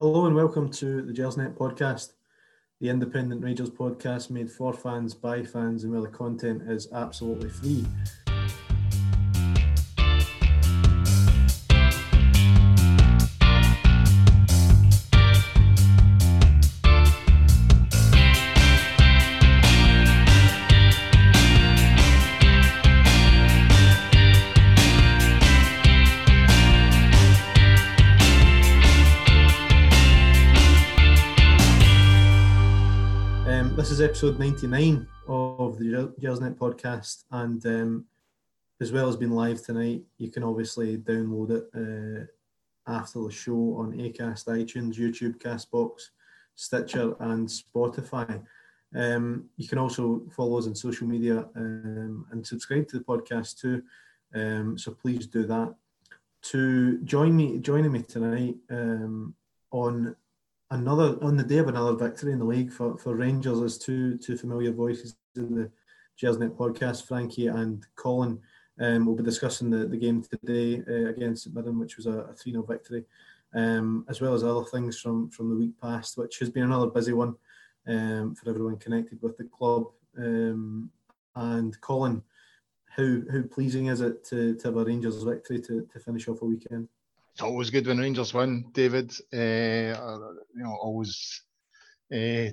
Hello and welcome to the Gersnet podcast, the independent Rangers podcast made for fans, by fans, and where the content is absolutely free. Episode 99 of the Gersnet podcast, and um, as well as being live tonight, you can obviously download it uh, after the show on Acast, iTunes, YouTube, Castbox, Stitcher, and Spotify. Um, you can also follow us on social media um, and subscribe to the podcast too. Um, so please do that. To join me, joining me tonight um, on another on the day of another victory in the league for, for Rangers as two two familiar voices in the Gersnet podcast, Frankie and Colin. Um, we'll be discussing the, the game today uh, against St which was a, a 3 0 victory, um, as well as other things from, from the week past, which has been another busy one um, for everyone connected with the club. Um, and Colin, how, how pleasing is it to, to have a Rangers victory to, to finish off a weekend? it's always good when Rangers win, David. Uh, uh, you know, always uh,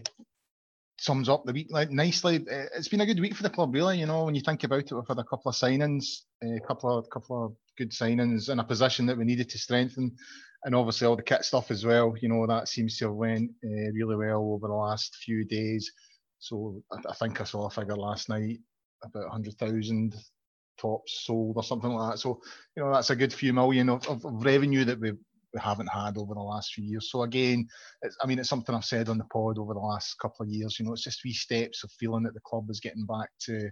sums up the week like, nicely. Uh, it's been a good week for the club, really. You know, when you think about it, we've had a couple of signings, a couple of couple of good signings in a position that we needed to strengthen, and obviously all the kit stuff as well. You know, that seems to have went uh, really well over the last few days. So I, I think I saw a figure last night about 100,000 Tops sold or something like that. So, you know, that's a good few million of, of, of revenue that we, we haven't had over the last few years. So again, I mean, it's something I've said on the pod over the last couple of years. You know, it's just wee steps of feeling that the club is getting back to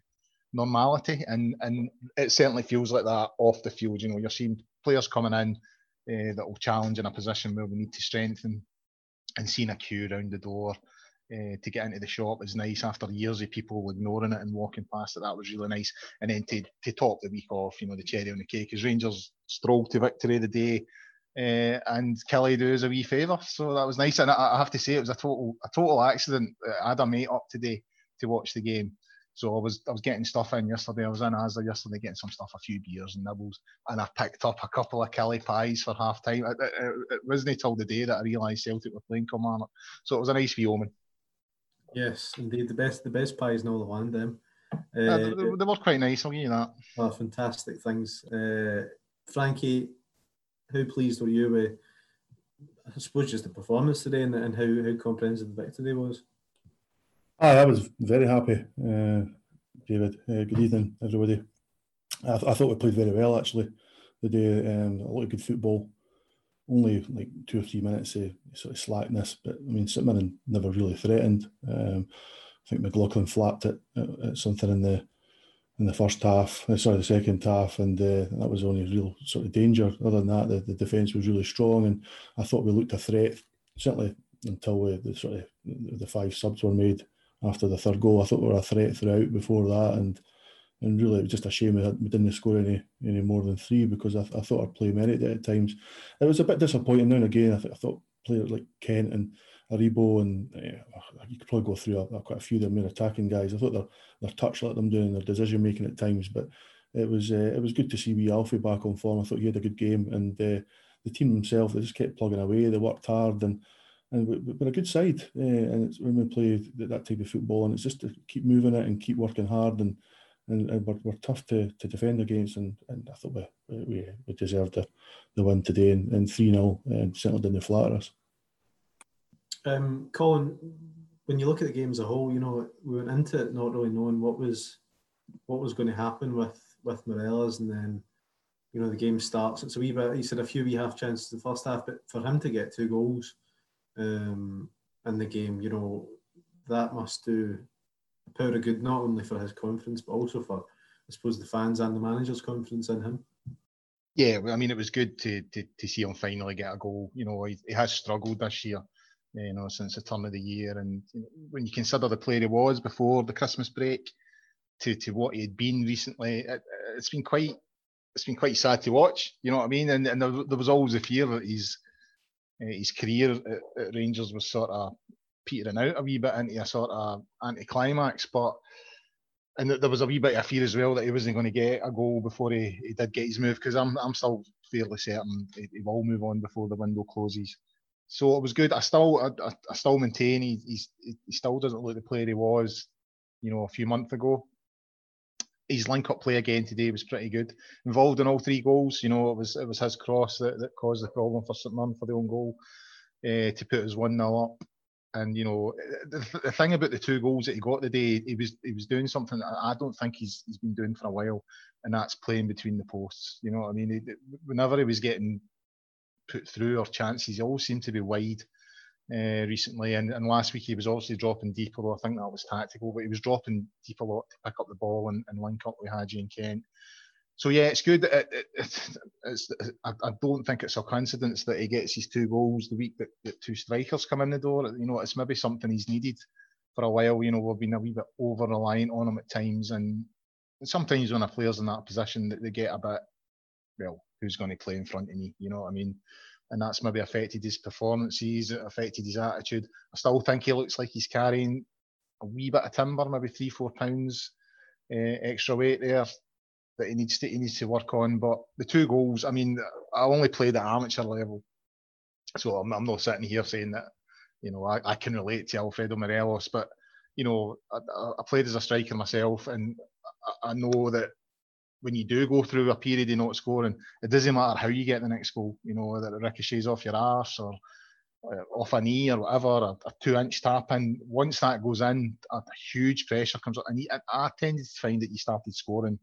normality, and and it certainly feels like that off the field. You know, you're seeing players coming in uh, that will challenge in a position where we need to strengthen, and seeing a queue around the door uh, to get into the shop is nice after years of people ignoring it and walking past it. That was really nice. And then to, to top the week off, you know, the cherry on the cake is Rangers strolled to victory of the day. Uh, and Killie do us a wee favour, so that was nice. And I, I, have to say, it was a total a total accident. I had a mate up today to watch the game, so I was I was getting stuff in yesterday. I was in Asda yesterday getting some stuff, a few beers and nibbles, and I picked up a couple of Killie pies for half time. It, it, it, wasn't until the day that I realised Celtic were playing Kilmarnock, so it was a nice wee omen. Yes, indeed. The best the best pies in all the land, them. Uh, yeah, they, they, were quite nice, I'll give you that. Oh, fantastic things. Uh, Frankie, how pleased were you with, I suppose, just the performance today and, and how, how comprehensive the victory was? Ah, I was very happy, uh, David. Uh, good evening, everybody. I, th- I, thought we played very well, actually, the day. Um, a lot of good football only like two or three minutes of sort of slackness. But I mean, St never really threatened. Um, I think McLaughlin flapped it at, at, something in the in the first half, uh, sorry, the second half, and uh, that was only real sort of danger. Other than that, the, the defence was really strong, and I thought we looked a threat certainly until we, the sort of the five subs were made after the third goal. I thought we were a threat throughout before that, and and really it was just a shame we, we didn't score any any more than three because I, I thought our play merited it at times. It was a bit disappointing now and again. I, th- I thought players like Kent and Aribo and uh, you could probably go through a, quite a few of the more attacking guys. I thought their their touch let them doing their decision making at times, but it was uh, it was good to see wee Alfie back on form. I thought he had a good game and uh, the team themselves they just kept plugging away. They worked hard and and we're a good side. Uh, and it's when we play that type of football, and it's just to keep moving it and keep working hard and and, and we're, we're, tough to, to defend against. And, and I thought we, we, we deserved the, the win today and, and 3 0 and certainly didn't flatter us. Um, Colin, when you look at the game as a whole, you know, we went into it not really knowing what was what was going to happen with with Morelos, and then you know the game starts. It's a wee bit. He said a few wee half chances the first half, but for him to get two goals um, in the game, you know, that must do power of good not only for his confidence but also for I suppose the fans and the manager's confidence in him. Yeah, I mean it was good to to, to see him finally get a goal. You know, he, he has struggled this year, you know, since the turn of the year, and you know, when you consider the player he was before the Christmas break to to what he had been recently, it, has been quite it's been quite sad to watch. You know what I mean? And and there, there was always a fear that he's uh, his career at, at, Rangers was sort of petering out a wee bit into a sort of anticlimax. But and there was a wee bit of fear as well that he wasn't going to get a goal before he, he did get his move because I'm I'm still fairly certain he, he, will move on before the window closes. So it was good. I still I, I still maintain he, he's, he still doesn't look the player he was, you know, a few months ago his link up play again today was pretty good. Involved in all three goals. You know, it was it was his cross that, that caused the problem for St Mirren for the own goal uh, to put us one 0 up. And you know, the, the, thing about the two goals that he got today, he was he was doing something that I don't think he's he's been doing for a while, and that's playing between the posts. You know what I mean? He, whenever he was getting put through or chances, he always seemed to be wide uh, recently. And, and last week he was obviously dropping deep, although I think that was tactical, but he was dropping deep a lot to pick up the ball and, and link up with Hagi and Kent. So yeah, it's good. It, it, it, it's, I, I, don't think it's a coincidence that he gets his two goals the week that, that two strikers come in the door. You know, it's maybe something he's needed for a while. You know, we've been a wee bit over reliant on him at times, and sometimes when a player's in that position, that they get a bit, well, who's going to play in front of me? You know what I mean? and that's maybe affected his performances, affected his attitude. I still think he looks like he's carrying a wee bit of timber, maybe three, four pounds uh, extra weight there that he needs to he needs to work on. But the two goals, I mean, I only played at amateur level, so I'm, I'm not sitting here saying that you know I, I can relate to Alfredo Morelos, but you know I, I played as a striker myself, and I, I know that when you do go through a period of not scoring, it doesn't matter how you get the next goal. You know whether it ricochets off your arse or uh, off a knee or whatever, a, a two-inch tap in. Once that goes in, a, huge pressure comes up, and you, I tended to find that you started scoring.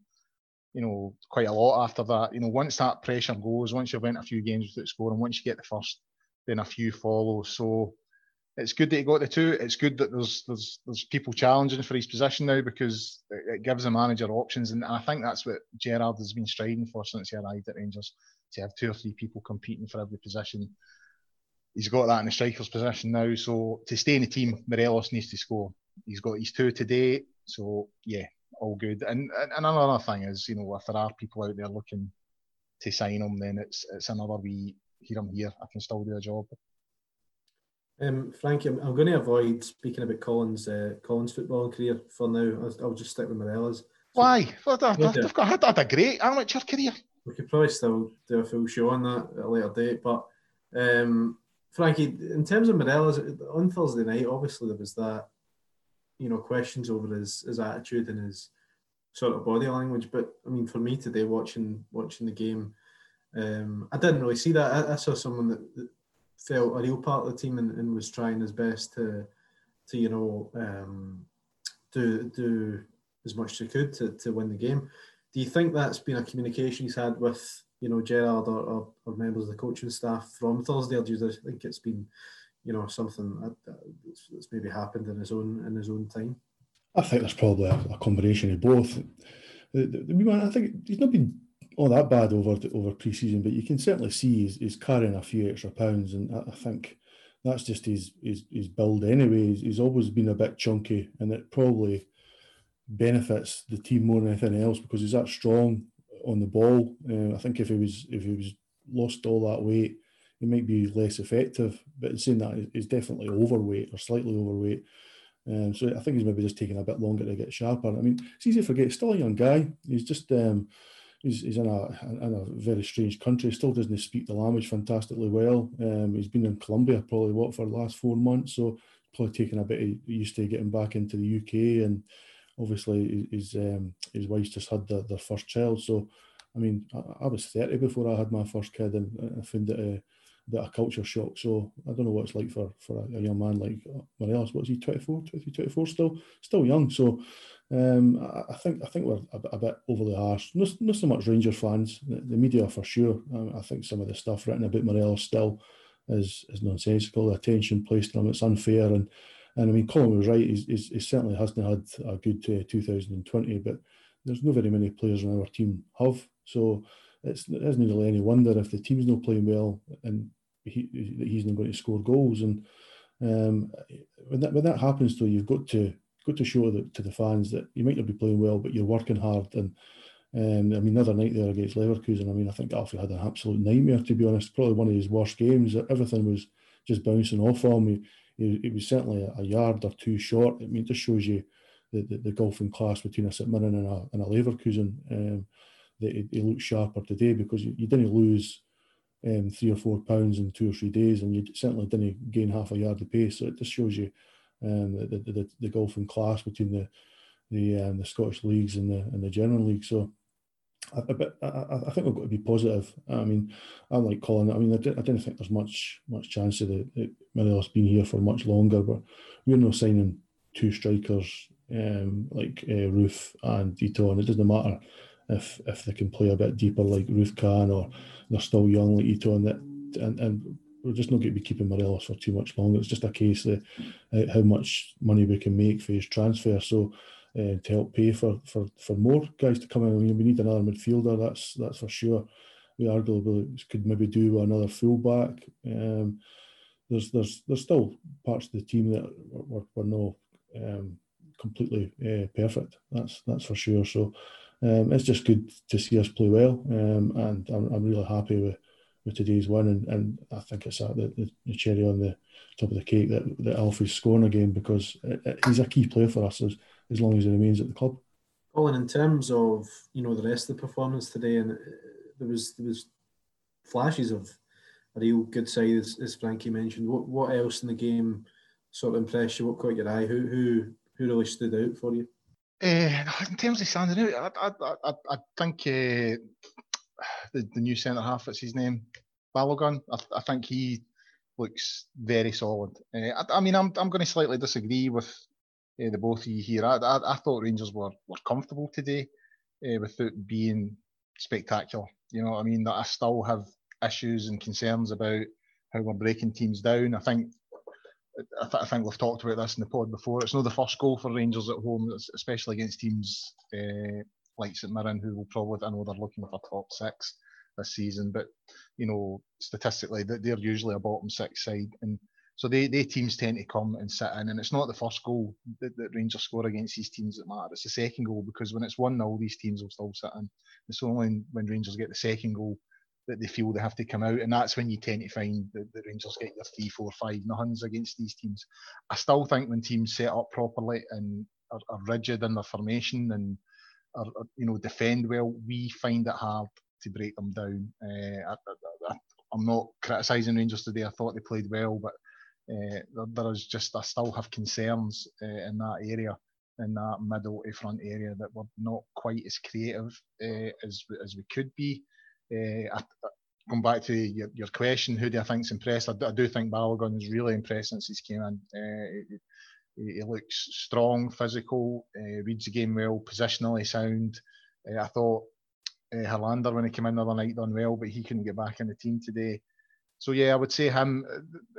You know, quite a lot after that. You know, once that pressure goes, once you've went a few games without scoring, once you get the first, then a few follow. So it's good that he got the two. It's good that there's there's there's people challenging for his position now because it, gives the manager options, and I think that's what Gerrard has been striding for since he arrived at Rangers to have two or three people competing for every position. He's got that in the striker's position now, so to stay in the team, Morelos needs to score. He's got his two today, so yeah, all good. And and another thing is, you know, if there are people out there looking to sign him, then it's it's another wee here I'm here. I can still do a job. Um, Frankie, I'm, I'm, going to avoid speaking about Colin's uh, Colin's football career for now. I'll, I'll just stick with Morelos. Why? Well, they've got had, a great amateur career. We could probably still do a full show on that at a later date. But um, Frankie, in terms of Morelos, on Thursday night, obviously there was that, you know, questions over his, his attitude and his sort of body language. But I mean, for me today, watching watching the game, um, I didn't really see that. I, I saw someone that, that felt a real part of the team and, and was trying his best to, to you know, um, do do as much as he could to, to win the game. Do you think that's been a communication he's had with you know Gerrard or, or, or members of the coaching staff from Thursday, or do you think it's been you know something that's maybe happened in his own in his own time? I think there's probably a, a combination of both. The, the, the, I think he's not been all that bad over over pre-season, but you can certainly see he's, he's carrying a few extra pounds, and I, I think that's just his, his his build anyway. He's, he's, always been a bit chunky, and it probably benefits the team more than anything else because he's that strong on the ball. Uh, I think if he was if he was lost all that weight, he might be less effective. But saying that, he's definitely overweight or slightly overweight. Um, so I think he's maybe just taking a bit longer to get sharper. I mean, it's easy to forget. He's still a young guy. He's just um, he's, he's in a in a very strange country. Still doesn't speak the language fantastically well. Um, he's been in Colombia probably what for the last four months, so probably taking a bit of used to getting back into the UK. And obviously his um, his wife's just had the, their first child. So I mean, I, I, was thirty before I had my first kid, and I found a, bit of culture shock. So I don't know what it's like for for a, young man like Morelos. What's he 24, 23, 24 still still young. So um, I, I, think I think we're a, a, bit overly harsh. Not, not so much Rangers fans, the, the media for sure. Um, I think some of the stuff written about Morelos still is is nonsensical. The attention placed on him, it's unfair. And and I mean, Colin was right. He's, he's, he certainly hasn't had a good uh, 2020, but there's not very many players on our team have. So it's, it isn't really any wonder if the team's not playing well and he, he's not going to score goals. And um, when that when that happens, though, you've got to got to show the, to the fans that you might not be playing well, but you're working hard. And um, I mean, another night there against Leverkusen. I mean, I think Alfie had an absolute nightmare to be honest. Probably one of his worst games. Everything was just bouncing off him. He was certainly a, a, yard or two short. I mean, it just shows you the, the, the golfing class between a St Mirren and a, and a Leverkusen. Um, that he, he looked sharper today because you, you didn't lose um, three or four pounds in two or three days, and you certainly didn't gain half a yard of pace. So it just shows you um, the, the, the, the golfing class between the the um, the Scottish leagues and the and the general league. So I, I, I, think we've got to be positive. I mean, I'm like Colin. I mean, I, didn't, I didn't think there's much much chance of the, the Morelos being here for much longer, but we're not signing two strikers um, like uh, Roofe and Itten, and it doesn't matter if if they can play a bit deeper like Roofe can, or they're still young like Itten, and that and, and we're just not going to be keeping Morelos for too much longer. It's just a case of uh, how much money we can make for his transfer. So uh, to help pay for, for for more guys to come in. I mean, we need another midfielder. That's that's for sure. We arguably could maybe do another fullback. Um, there's there's there's still parts of the team that were, were not um, completely uh, perfect. That's that's for sure. So um, it's just good to see us play well, um, and I'm, I'm really happy with, with today's win. And, and I think it's the, the, cherry on the top of the cake that, that Alfie's scoring again because it, it, he's a key player for us as, as long as he remains at the club. Colin, in terms of you know the rest of the performance today, and uh, there was there was flashes of a real good side as, as Frankie mentioned. What what else in the game sort of impressed you? What caught your eye? Who who who really stood out for you? Uh, in terms of standing out, I, I, I, I think uh, the, the new centre half, what's his name? Balogun. I, I think he looks very solid. Uh, I, I, mean, I'm, I'm going to slightly disagree with uh, the both of you here. I, I, I thought Rangers were, were comfortable today uh, without being spectacular. You know what I mean? That I still have issues and concerns about how we're breaking teams down. I think I, th- I, think we've talked about this in the pod before. It's not the first goal for Rangers at home, especially against teams uh, like St Mirren, who will probably, I know they're looking for top six this season, but you know, statistically, they're usually a bottom six side, and so they, they teams tend to come and sit in, and it's not the first goal that, that Rangers score against these teams that matter. It's the second goal because when it's one 0 these teams will still sit in. It's only when Rangers get the second goal that they feel they have to come out, and that's when you tend to find that the Rangers get their three, four, five nothings against these teams. I still think when teams set up properly and are, are rigid in their formation and are, are, you know defend well, we find it hard to break them down. Uh, I, am not criticising Rangers today. I thought they played well, but uh, there, there is just I still have concerns uh, in that area, in that middle to front area that we're not quite as creative as as we could be. Uh, I, going back to your, your question, who do I think's impressed? I, I do think Balogun is really impressed since he's came in. Uh, he, he, looks strong, physical, uh, reads the game well, positionally sound. Uh, I thought uh, Helander when he came in the other night done well, but he couldn't get back in the team today. So yeah, I would say him.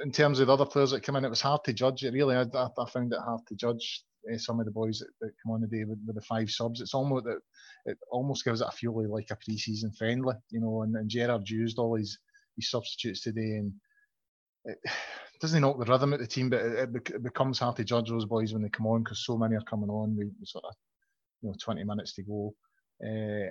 In terms of the other players that come in, it was hard to judge. It really, I, I found it hard to judge uh, some of the boys that, that come on today with, with the five subs. It's almost that it almost gives it a feel like a pre-season friendly, you know. And, and Gerrard used all his his substitutes today, and it doesn't knock the rhythm at the team, but it, it becomes hard to judge those boys when they come on because so many are coming on. We, we, sort of, you know, 20 minutes to go. Uh,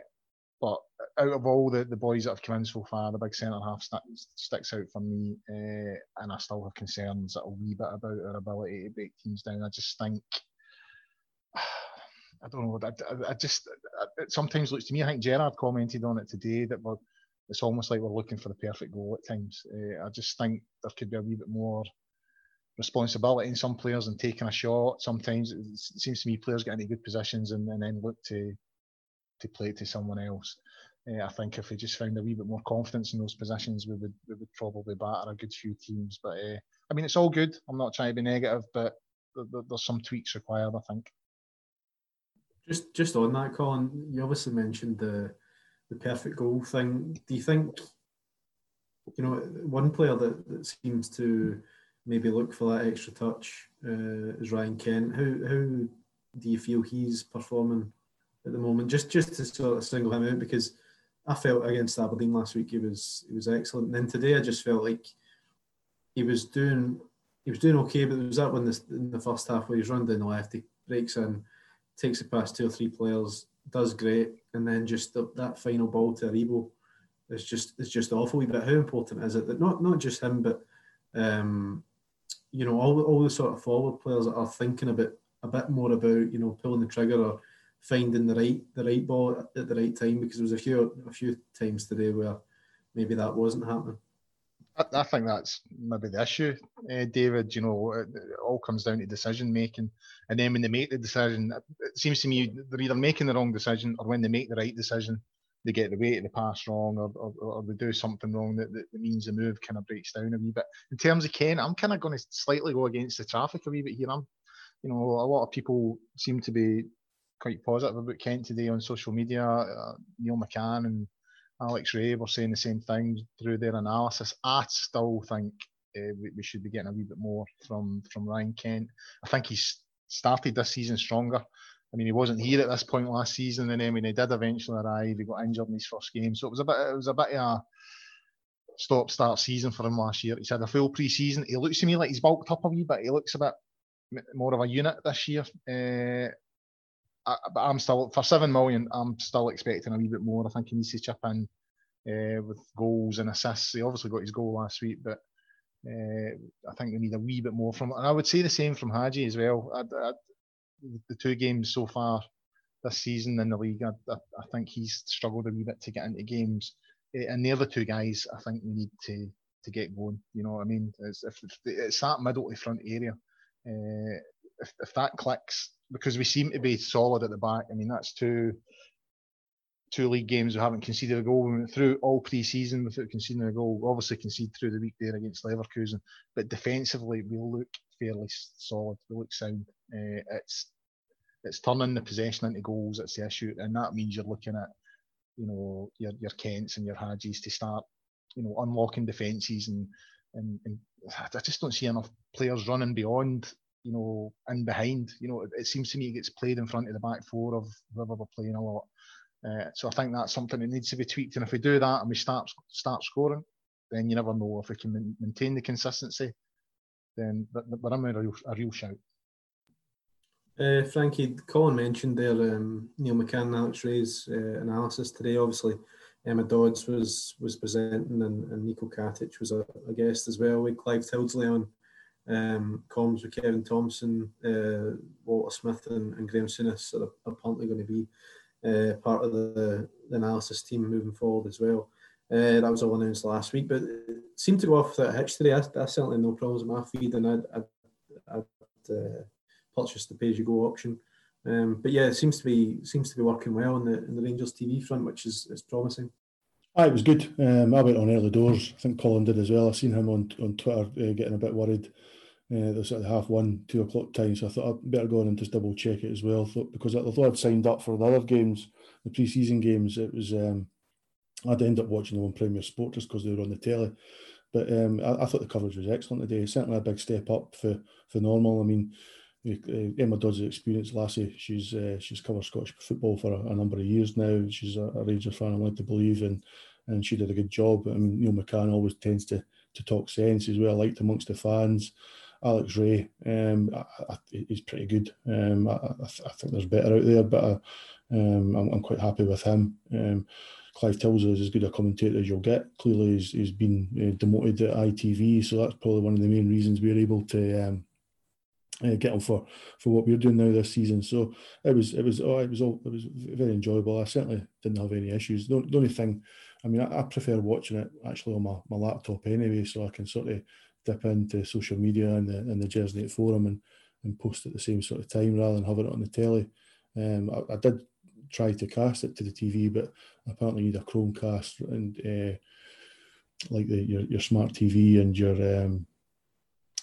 but out of all the, the boys that have come in so far, the big centre half st- sticks out for me, uh, and I still have concerns a wee bit about our ability to break teams down. I just think I don't know. I, I just it sometimes looks to me. I think Gerrard commented on it today that we're, it's almost like we're looking for the perfect goal at times. Uh, I just think there could be a wee bit more responsibility in some players and taking a shot. Sometimes it seems to me players get into good positions and, and then look to to play to someone else. Uh, I think if we just found a wee bit more confidence in those positions, we would we would probably batter a good few teams. But uh, I mean, it's all good. I'm not trying to be negative, but there's some tweaks required. I think. Just just on that, Colin, you obviously mentioned the the perfect goal thing. Do you think you know one player that, that seems to maybe look for that extra touch uh, is Ryan Kent? How how do you feel he's performing at the moment? Just just to sort of single him out because I felt against Aberdeen last week he was he was excellent. And then today I just felt like he was doing he was doing okay, but it was that the in the first half where he's run down the left, he breaks in takes it past two or three players, does great, and then just the, that final ball to Aribo is just is just awful. But how important is it that not not just him, but um, you know, all, all the sort of forward players that are thinking a bit a bit more about you know pulling the trigger or finding the right the right ball at the right time because there was a few a few times today where maybe that wasn't happening. I, I think that's maybe the issue, uh, David. You know, it, it, all comes down to decision making, and then when they make the decision, it seems to me they're either making the wrong decision or when they make the right decision, they get the weight of the pass wrong or, or, or they do something wrong that, that, means the move kind of breaks down a wee bit. In terms of Kent, I'm kind of going to slightly go against the traffic a wee bit here. I'm, you know, a lot of people seem to be quite positive about Kent today on social media. Uh, Neil McCann and Alex Rae were saying the same thing through their analysis. I still think uh, we, we, should be getting a wee bit more from from Ryan Kent. I think he's started this season stronger. I mean, he wasn't here at this point last season, and then when he did eventually arrive, he got injured in his first game. So it was a bit, it was a bit of a stop-start season for him last year. He's had a full pre-season. He looks to me like he's bulked up a wee bit. He looks a bit more of a unit this year. Uh, I, but I'm still for seven million. I'm still expecting a wee bit more. I think he needs to chip in uh, with goals and assists. He obviously got his goal last week, but uh, I think we need a wee bit more from. And I would say the same from Hagi as well. I, I, the two games so far this season in the league, I, I, think he's struggled a wee bit to get into games. Uh, and the other two guys, I think we need to to get going. You know what I mean? It's, if, it's that middle to front area. If, if that clicks, because we seem to be solid at the back. I mean, that's two two league games we haven't conceded a goal. We went through all pre-season without conceding a goal. Obviously, conceded through the week there against Leverkusen, but defensively we look fairly solid. We look sound. Uh, it's it's turning the possession into goals. That's the issue, and that means you're looking at you know your your Kents and your Hagis to start you know unlocking defences and and, and I just don't see enough players running beyond you know, in behind. You know, it, it, seems to me it gets played in front of the back four of whoever we're playing a lot. Uh, so I think that's something that needs to be tweaked. And if we do that and we start start scoring, then you never know if we can maintain the consistency. Then but I'm a real, a real shout. Uh, Frankie, Colin mentioned there um, Neil McCann Alex Rae's uh, analysis today. Obviously, Emma Dodds was was presenting and, and Nico Katic was a, a, guest as well with Clive Tyldesley on um, comms with Kevin Thomson, uh, Walter Smith, and, and Graham Souness are apparently going to be uh, part of the, the, analysis team moving forward as well. Uh, that was all announced last week, but it seemed to go off without hitch today. I, I certainly no problems with my feed, and I'd, I'd, I'd uh, purchased the pay-as-you-go option. Um, but yeah, it seems to be seems to be working well in the in the Rangers TV front, which is, is promising. Aye, it was good. Um, I went on early doors. I think Colin did as well. I've seen him on on Twitter uh, getting a bit worried uh, was at half one, two o'clock time. So I thought I'd better go on and just double check it as well. Thought, because although I'd signed up for the other games, the pre-season games, it was um, I'd end up watching them on Premier Sport just because they were on the telly. But um, I, I, thought the coverage was excellent today. Certainly a big step up for for normal. I mean, Emma Dodds' experience, Lassie. She's uh, she's covered Scottish football for a, a, number of years now. She's a, a Rangers fan, I'm led to believe, and and she did a good job. I mean, Neil McCann always tends to to talk sense as well, liked amongst the fans. Alex Rae, um, I, I, he's pretty good. Um, I, I, think there's better out there, but uh, um, I'm, I'm, quite happy with him. Um, Clive Tyldesley is as good a commentator as you'll get. Clearly, he's, he's been demoted at ITV, so that's probably one of the main reasons we're able to um, uh, get him for for what we're doing now this season. So it was it was oh, it was all it was very enjoyable. I certainly didn't have any issues. The, the only thing, I mean, I, I, prefer watching it actually on my, my laptop anyway, so I can sort of dip into social media and the and the Gersnet forum and and post at the same sort of time rather than having it on the telly. Um, I, I, did try to cast it to the TV, but apparently you need a Chromecast and uh, like the your, your smart TV and your um,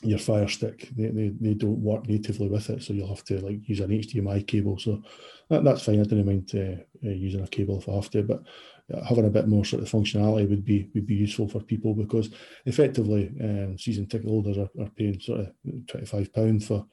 your Fire Stick. They, they, they don't work natively with it, so you'll have to like use an HDMI cable. So that, that's fine. I don't mind uh, uh, using a cable if I have to, but having a bit more sort of functionality would be would be useful for people because effectively um, season ticket holders are, are paying sort of twenty five pound for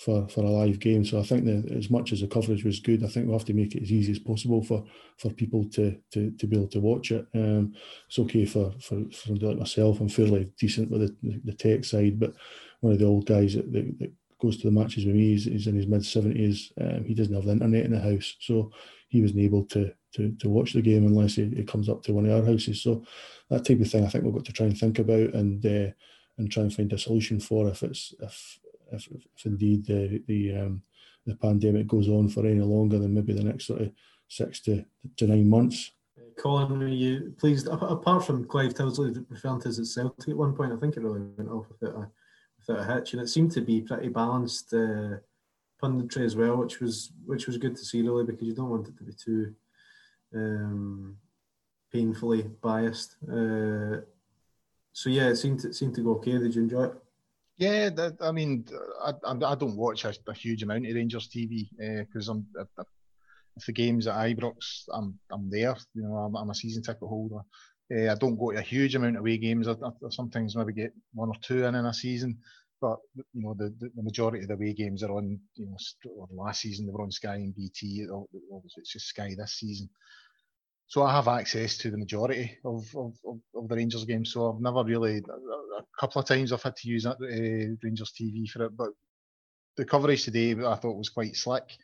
for for a live game. So I think that as much as the coverage was good, I think we have to make it as easy as possible for for people to to, to be able to watch it. Um, it's okay for for, for somebody like myself. I'm fairly decent with the, the tech side, but one of the old guys that, that, that goes to the matches with me. He's in his mid seventies. Um, he doesn't have the internet in the house, so he wasn't able to to, to watch the game unless it, he comes up to one of our houses. So that type of thing, I think we've got to try and think about and uh, and try and find a solution for if it's if if, if indeed the the um, the pandemic goes on for any longer than maybe the next sort of six to, to nine months. Colin, were you pleased, apart from Clive Tyldesley referring to as at Celtic at one point, I think it really went off without a, without a hitch, and it seemed to be pretty balanced uh, punditry as well, which was which was good to see really because you don't want it to be too um, painfully biased. Uh, so yeah, it seemed to, it seemed to go okay. Did you enjoy it? Yeah, that, I mean, I, I don't watch a, a huge amount of Rangers TV because uh, I'm if the games at Ibrox, I'm I'm there. You know, I'm, I'm a season ticket holder. Uh, I don't go to a huge amount of away games. I, I, sometimes maybe get one or two in in a season, but you know the, the, majority of the away games are on. You know, last season they were on Sky and BT. It's just Sky this season. So I have access to the majority of, of, of, the Rangers games. So I've never really a couple of times I've had to use uh, Rangers TV for it, but the coverage today I thought was quite slick.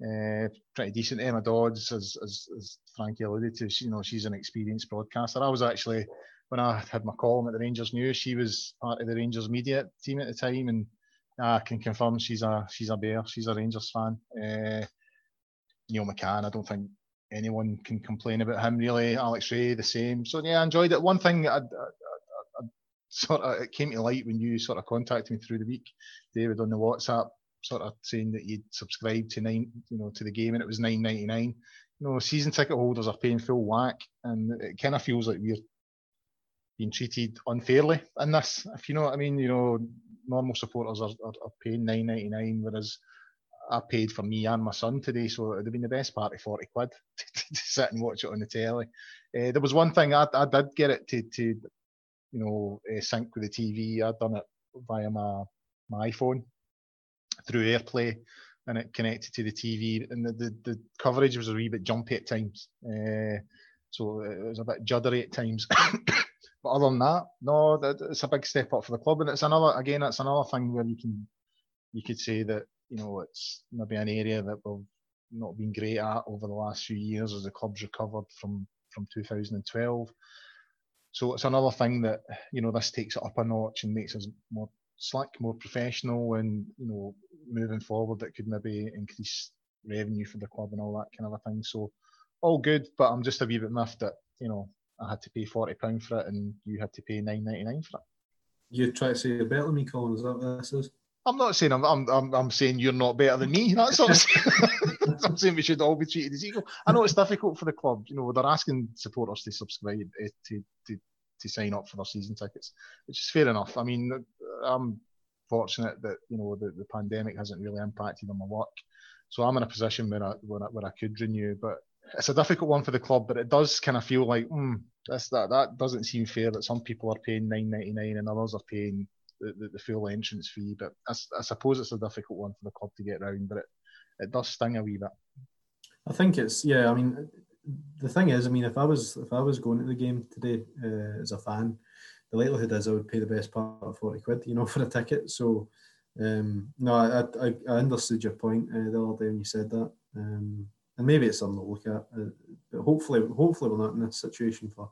Uh, pretty decent. Emma Dodds, as, as, as Frankie alluded to, you know, she's an experienced broadcaster. I was actually, when I had my column at the Rangers News, she was part of the Rangers media team at the time, and I can confirm she's a she's a bear. She's a Rangers fan. Uh, Neil McCann, I don't think anyone can complain about him really. Alex Rae the same. So yeah, I enjoyed it. One thing I, I, I, sort of it came to light when you sort of contacted me through the week, David, on the WhatsApp sort of saying that you'd subscribed to nine, you know, to the game, and it was nine ninety nine. You know, season ticket holders are paying full whack, and it kind of feels like we're being treated unfairly in this. If you know what I mean, you know, normal supporters are, are, are paying nine ninety nine, whereas I paid for me and my son today, so it'd have been the best part of forty quid to, sit and watch it on the telly. Uh, there was one thing I, I did get it to to you know uh, sync with the TV. I'd done it via my my iPhone, through AirPlay and it connected to the TV, and the, the, the coverage was a wee bit jumpy at times. Uh, so it was a bit juddery at times. but other than that, no, it's a big step up for the club, and it's another again, it's another thing where you can you could say that you know it's maybe an area that we've not been great at over the last few years as the club's recovered from from 2012. So it's another thing that you know this takes it up a notch and makes us more slick, more professional, and you know moving forward that could maybe increase revenue for the club and all that kind of a thing. So all good, but I'm just a wee bit miffed that you know I had to pay forty pound for it and you had to pay nine ninety nine for it. You try to say you're better than me, Colin? Is that what this is? I'm not saying I'm, I'm, I'm, I'm saying you're not better than me. That's what I'm saying. I'm saying we should all be treated as equal. I know it's difficult for the club. You know, they're asking supporters to subscribe uh, to, to to sign up for their season tickets, which is fair enough. I mean, I'm fortunate that you know the, the pandemic hasn't really impacted on my work, so I'm in a position where I where I, where I could renew. But it's a difficult one for the club, but it does kind of feel like mm, that's that that doesn't seem fair that some people are paying nine ninety nine and others are paying the, the, the, full entrance fee. But I, I suppose it's a difficult one for the club to get around, but it it does sting a wee bit. I think it's yeah. I mean, the thing is, I mean, if I was if I was going to the game today uh, as a fan, the likelihood is I would pay the best part of forty quid, you know, for a ticket. So, um, no, I, I, I understood your point uh, the other day when you said that, um, and maybe it's something to look at. Uh, but hopefully, hopefully we're not in this situation for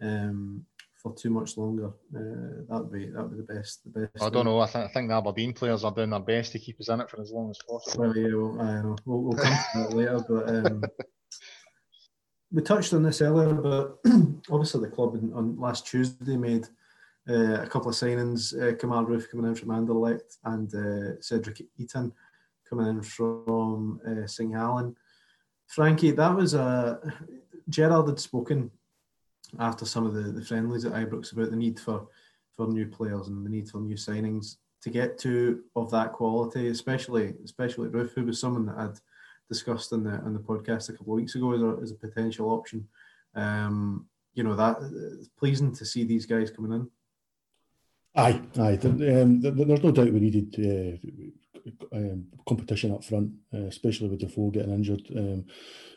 um, for too much longer. Uh, that would be that would be the best. The best. I don't know. I think I think the Aberdeen players are doing their best to keep us in it for as long as possible. Well, yeah, well, I know. We'll, we'll come to that later, but. Um, we touched on this earlier, but obviously the club on last Tuesday made uh, a couple of signings. Uh, Kemar Roofe coming in from Anderlecht and uh, Cedric Itten coming in from uh, St Gallen. Frankie, that was a Gerrard had spoken after some of the, the friendlies at Ibrox about the need for for new players and the need for new signings to get to of that quality, especially especially Roofe, who was someone that I'd discussed in the in the podcast a couple of weeks ago as a, as a potential option. Um, you know that it's pleasing to see these guys coming in. Aye, aye. Um, there's no doubt we needed uh, um, competition up front, uh, especially with Defoe getting injured. Um,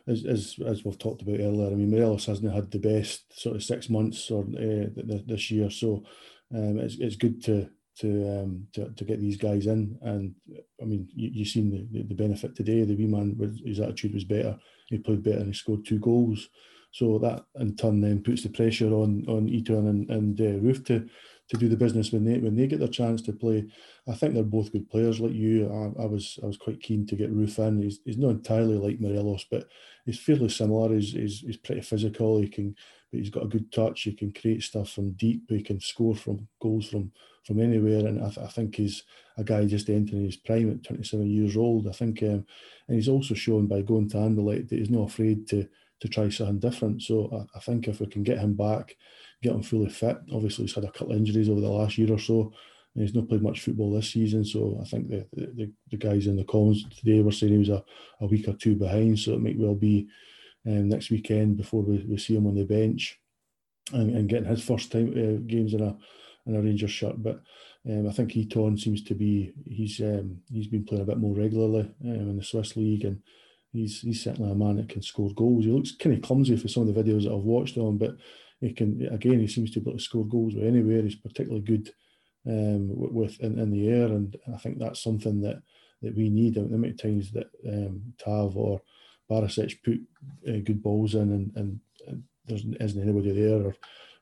as, as as we've talked about earlier, I mean Morelos hasn't had the best sort of six months or uh, this year, so um, it's it's good to to um, to, to get these guys in. And I mean, you, you've seen the, the, benefit today. The wee man, his attitude was better. He played better and he scored two goals. So that in turn then puts the pressure on on Itten and, and uh, Roofe to to do the business when they when they get their chance to play. I think they're both good players. Like you, I, I was I was quite keen to get Roofe in. He's, he's not entirely like Morelos, but he's fairly similar. He's, he's, he's pretty physical. He can, but he's got a good touch. He can create stuff from deep. He can score from goals from from anywhere. And I, th- I think he's a guy just entering his prime at 27 years old. I think, um, and he's also shown by going to Anderlecht that he's not afraid to to try something different. So I, I think if we can get him back get him fully fit. Obviously, he's had a couple of injuries over the last year or so. And he's not played much football this season, so I think the, the, the guys in the columns today were saying he was a, a week or two behind. So it might well be um, next weekend before we, we see him on the bench and, and getting his first time uh, games in a in a Rangers shirt. But um, I think Itten seems to be he's um, he's been playing a bit more regularly um, in the Swiss league, and he's he's certainly a man that can score goals. He looks kind of clumsy for some of the videos that I've watched on, but he can again he seems to be able to score goals with anywhere. He's particularly good um, with in, in, the air, and I think that's something that that we need. The many times that um, Tav or Barisic put uh, good balls in, and, and, and there isn't anybody there, or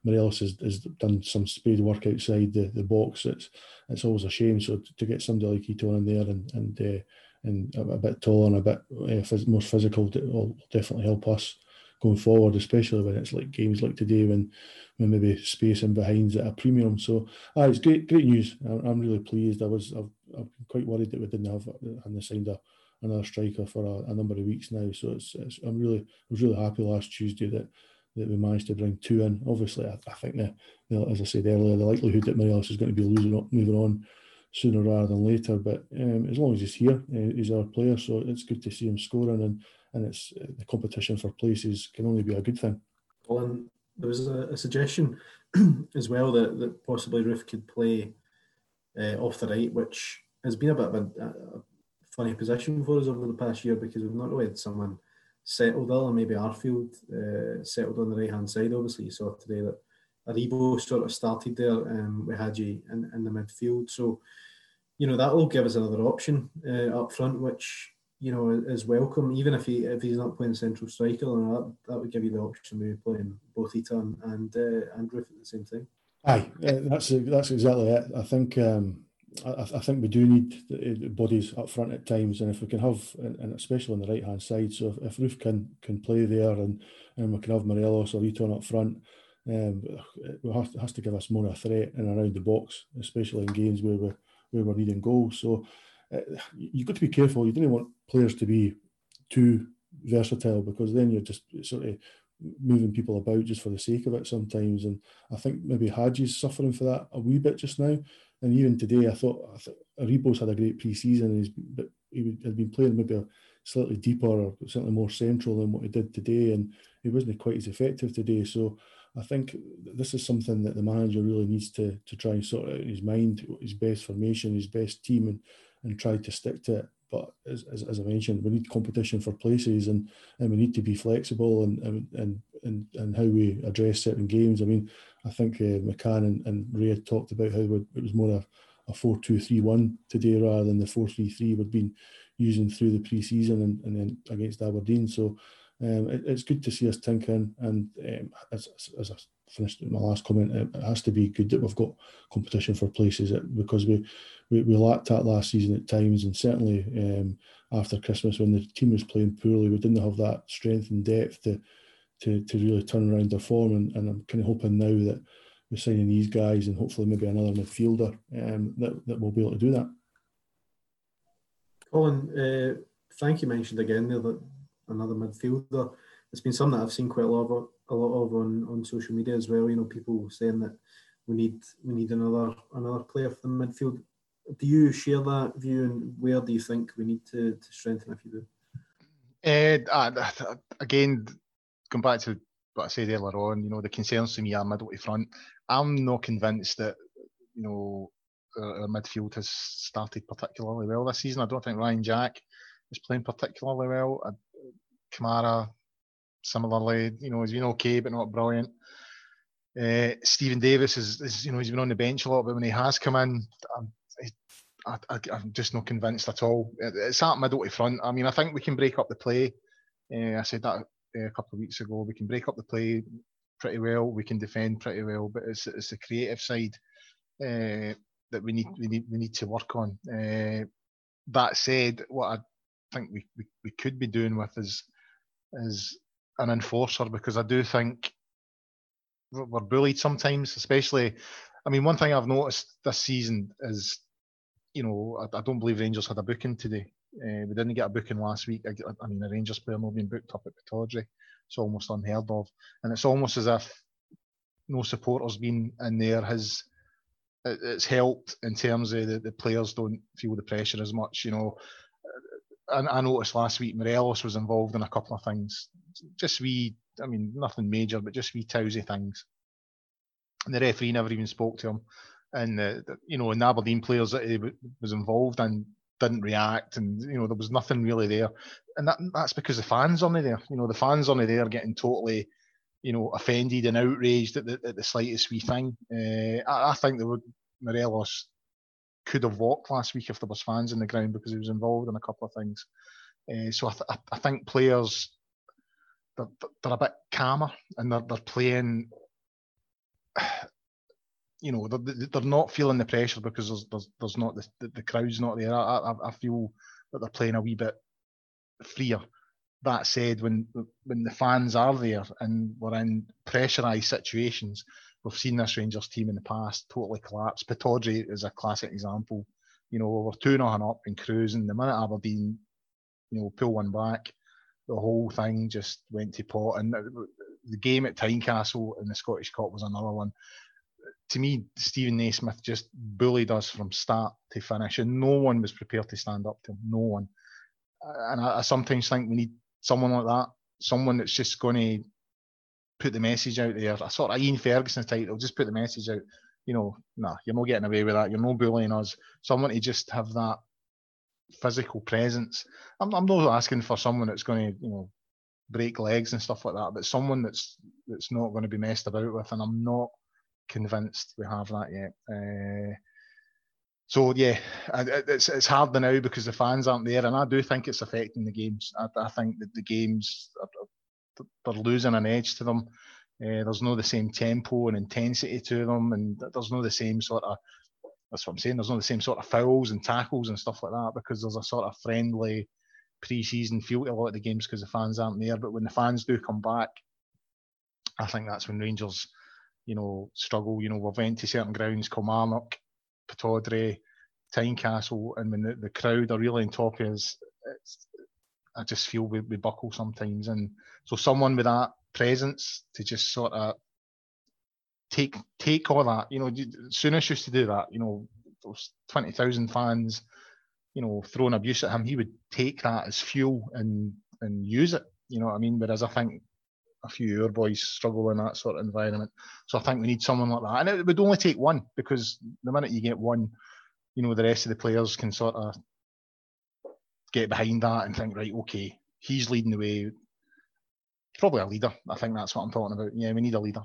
Morelos has, has done some spade work outside the, the box. It's it's always a shame. So to get somebody like Itten in there and and uh, and a, bit taller and a bit uh, phys- more physical will definitely help us going forward, especially when it's like games like today when, when maybe space in behind's at a premium. So ah, it's great, great news. I'm really pleased. I was I've, been quite worried that we didn't have and they signed a, another striker for a, a, number of weeks now. So it's, it's, I'm really I was really happy last Tuesday that that we managed to bring two in. Obviously, I, I think the, the, as I said earlier, the likelihood that Morelos is going to be losing moving on sooner rather than later. But um, as long as he's here, uh, he's our player, so it's good to see him scoring and and it's uh, the competition for places can only be a good thing. Well, and there was a, a suggestion as well that, that possibly Roofe could play uh, off the right, which has been a bit of a, a, funny position for us over the past year because we've not really had someone settled ill, and maybe Arfield uh, settled on the right hand side. Obviously, you saw today that Aribo sort of started there um, with Hagi in, in the midfield. So, you know, that will give us another option uh, up front, which you know, is welcome. Even if he if he's not playing central striker, and that, that would give you the option maybe playing both Itten and uh, Roofe at the same time. Aye, that's that's exactly it. I think um, I, I, think we do need bodies up front at times, and if we can have, and especially on the right hand side, so if, if Roofe can can play there, and and we can have Morelos or Itten up front. Um, it has has to give us more a threat and around the box, especially in games where we where we're needing goals. So Uh, you've got to be careful. You don't want players to be too versatile because then you're just sort of moving people about just for the sake of it sometimes. And I think maybe Hagi's suffering for that a wee bit just now. And even today, I thought, I thought Aribo's had a great pre-season. He's but he had been playing maybe a slightly deeper or certainly more central than what he did today, and he wasn't quite as effective today. So I think this is something that the manager really needs to to try and sort out in his mind, his best formation, his best team, and and try to stick to it. But as, as, as I mentioned, we need competition for places and, and we need to be flexible and, and, and, and how we address certain games. I mean, I think uh, McCann and, and Rae had talked about how it was more a, a 4 2 3 1 today rather than the 4 3 3 we'd been using through the pre season and, and then against Aberdeen. So um, it, it's good to see us tinkering. And um, as, as I finished my last comment, it, has to be good that we've got competition for places because we, we, we lacked that last season at times. And certainly um, after Christmas, when the team was playing poorly, we didn't have that strength and depth to to, to really turn around their form. And, and I'm kind of hoping now that we're signing these guys and hopefully maybe another midfielder um, that, that will be able to do that. Colin, uh, thank you mentioned again there that another midfielder. It's been something that I've seen quite a lot of, a lot of on, on social media as well. You know, people saying that we need we need another another player for the midfield. Do you share that view, and where do you think we need to, to strengthen if you do? Uh, again, come back to what I said earlier on. You know, the concerns to me are middle to front. I'm not convinced that you know our midfield has started particularly well this season. I don't think Ryan Jack is playing particularly well. Kamara, similarly, you know, he's been okay but not brilliant. Uh, Steven Davis is, is, you know, he's been on the bench a lot, but when he has come in, I'm, I, am just not convinced at all. It's that middle to front. I mean, I think we can break up the play. Uh, I said that uh, a couple of weeks ago. We can break up the play pretty well. We can defend pretty well, but it's, it's the creative side uh, that we need we need we need to work on. Uh, that said, what I think we, we, we could be doing with is is an enforcer because I do think we're bullied sometimes, especially. I mean, one thing I've noticed this season is, you know, I, I don't believe Rangers had a booking today. Uh, we didn't get a booking last week. I, I mean, a Rangers player not being booked up at Pittodrie. It's almost unheard of, and it's almost as if no supporters being in there has it's helped in terms of the, the players don't feel the pressure as much. You know, I, I noticed last week Morelos was involved in a couple of things, just wee. I mean, nothing major, but just wee tousy things. And the referee never even spoke to him. And the you know, and Aberdeen players that he was involved and didn't react, and you know, there was nothing really there. And that that's because the fans are only there. You know, the fans only there getting totally you know, offended and outraged at the, at the slightest wee thing. Uh, I, I, think that would Morelos could have walked last week if there was fans in the ground because he was involved in a couple of things. Uh, so I, th- I, think players they're, they're a bit calmer and they're, they're playing. You know, they're, they're not feeling the pressure because there's there's, there's not the, the, crowd's not there. I, I, I feel that they're playing a wee bit freer. That said, when when the fans are there and we're in pressurised situations, we've seen this Rangers team in the past totally collapse. Pittodrie is a classic example. You know, we're two nothing up and cruising. The minute Aberdeen, you know, pull one back, the whole thing just went to pot. And the game at Tynecastle in the Scottish Cup was another one. To me, Steven Naismith just bullied us from start to finish, and no one was prepared to stand up to him. No one. And I, I sometimes think we need someone like that, someone that's just going to put the message out there. A sort of Ian Ferguson title, just put the message out. You know, nah, you're not getting away with that. You're not bullying us. Someone to just have that physical presence. I'm, I'm not asking for someone that's going to, you know, break legs and stuff like that, but someone that's that's not going to be messed about with. And I'm not convinced we have that yet. Uh, so yeah, it's it's harder now because the fans aren't there, and I do think it's affecting the games. I, I think that the games are, they're losing an edge to them. Uh, there's no the same tempo and intensity to them, and there's no the same sort of. That's what I'm saying. There's no the same sort of fouls and tackles and stuff like that because there's a sort of friendly pre-season feel to a lot of the games because the fans aren't there. But when the fans do come back, I think that's when Rangers, you know, struggle. You know, we've went to certain grounds, Kilmarnock, Pittodrie, Tynecastle, and when the, the crowd are really on top of us, I just feel we, we buckle sometimes. And so someone with that presence to just sort of take take all that, you know, Souness used to do that, you know, those 20,000 fans, you know, throwing abuse at him, he would take that as fuel and and use it, you know what I mean? Whereas I think a few of your boys struggle in that sort of environment. So I think we need someone like that. And it would only take one because the minute you get one, you know, the rest of the players can sort of get behind that and think, right, okay, he's leading the way. Probably a leader. I think that's what I'm talking about. Yeah, we need a leader.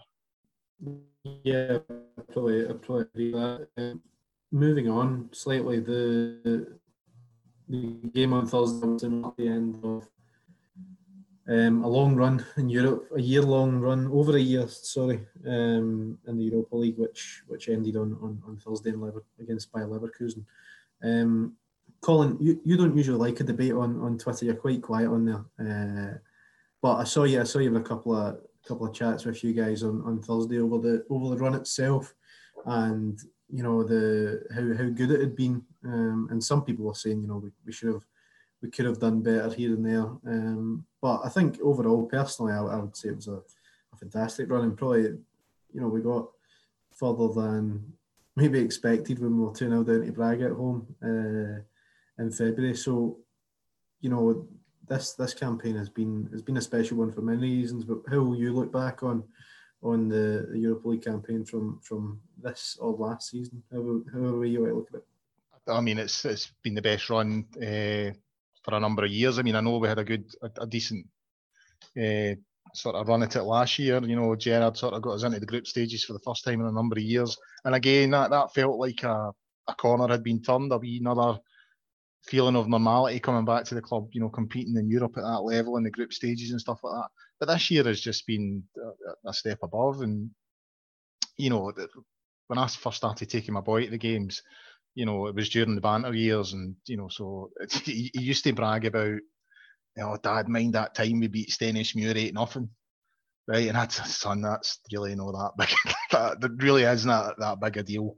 Yeah, probably, I probably agree with that. Um, moving on slightly, the the game on Thursday was the end of um, a long run in Europe, a year long run, over a year, sorry, um, in the Europa League, which which ended on, on, on Thursday in Lever, against Bayer Leverkusen. Um, Colin, you, you don't usually like a debate on, on Twitter. You're quite quiet on there. Uh, but I saw you. I saw you have a couple of couple of chats with you guys on, on Thursday over the over the run itself, and you know the how, how good it had been. Um, and some people were saying, you know, we, we should have we could have done better here and there. Um, but I think overall, personally, I, I would say it was a, a fantastic run, and probably, you know, we got further than maybe expected when we were 2 0 down to Braga at home. Uh, in February. So, you know, this this campaign has been has been a special one for many reasons. But how will you look back on on the, the Europa League campaign from from this or last season? How how are you look at it? I mean, it's it's been the best run uh, for a number of years. I mean, I know we had a good, a, a decent uh, sort of run at it last year. You know, Gerrard sort of got us into the group stages for the first time in a number of years, and again, that that felt like a a corner had been turned. A wee another feeling of normality coming back to the club, you know, competing in Europe at that level in the group stages and stuff like that. But this year has just been a step above, and you know, when I first started taking my boy to the games, you know, it was during the banter years, and you know, so he, used to brag about, you know, Dad, mind that time we beat Stenhousemuir eight nothing, right? And that's son, that's really not that big. that, that really is not that, that big a deal.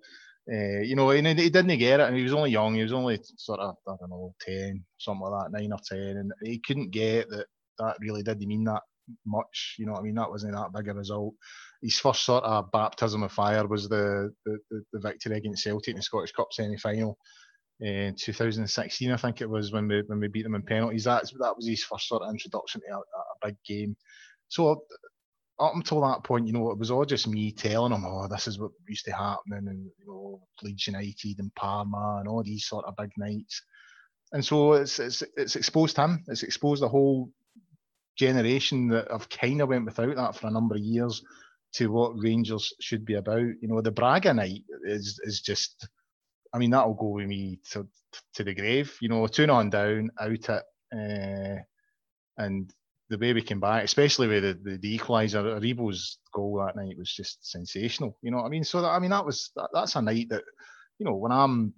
Uh, you know, and he didn't get it, and he was only young. He was only sort of, I don't know, ten, something like that, nine or ten, and he couldn't get that. That really didn't mean that much. You know what I mean? That wasn't that big a result. His first sort of baptism of fire was the the, the, victory against Celtic in the Scottish Cup semi final in 2016, I think it was when we when we beat them in penalties. That's that was his first sort of introduction to a, a big game. So up until that point, you know, it was all just me telling him, "Oh, this is what used to happen," and you know, Leeds United and Parma and all these sort of big nights. And so it's it's it's exposed him. It's exposed the whole generation that have kind of went without that for a number of years to what Rangers should be about. You know, the Braga night is is just, I mean, that'll go with me to to the grave. You know, two on down, out it, uh, and the way we came back, especially with the, the, the equaliser, Aribo's goal that night was just sensational. You know what I mean? So that, I mean, that was that, that's a night that, you know, when I'm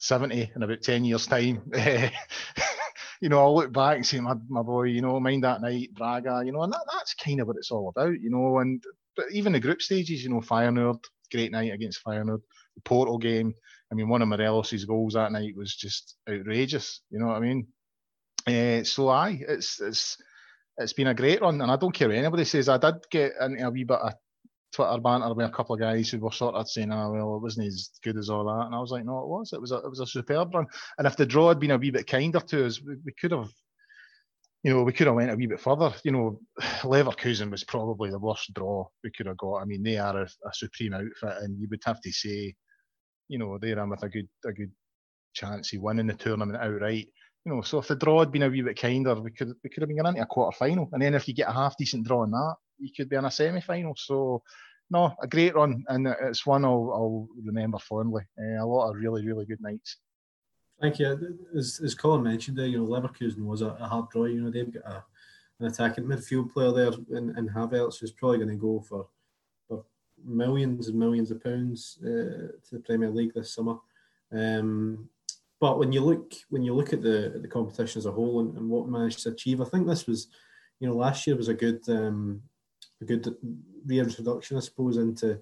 70 in about 10 years' time, you know, I'll look back and say, my, my boy, you know, mind that night, Braga, you know, and that, that's kind of what it's all about, you know. And but even the group stages, you know, Feyenoord, great night against Feyenoord, the Porto game. I mean, one of Morelos' goals that night was just outrageous. You know what I mean? Uh, so I, it's it's it's been a great run, and I don't care what anybody says. I did get into a wee bit of Twitter banter with a couple of guys who were sort of saying, "Oh well, it wasn't as good as all that," and I was like, "No, it was. It was a it was a superb run." And if the draw had been a wee bit kinder to us, we, we could have, you know, we could have went a wee bit further. You know, Leverkusen was probably the worst draw we could have got. I mean, they are a, a supreme outfit, and you would have to say, you know, they're with a good a good chance of winning the tournament outright you know, so if the draw had been a wee bit kinder, we could we could have been going into a quarter final, and then if you get a half decent draw in that, you could be in a semi final. So, no, a great run, and it's one I'll, I'll remember fondly. Uh, a lot of really really good nights. Thank you. As, as Colin mentioned there, you know, Leverkusen was a, a hard draw. You know, they've got a, an attacking midfield player there in, in Havertz who's probably going to go for for millions and millions of pounds uh, to the Premier League this summer. Um, but when you look when you look at the the competition as a whole and, and what managed to achieve, I think this was, you know, last year was a good um, a good reintroduction, I suppose, into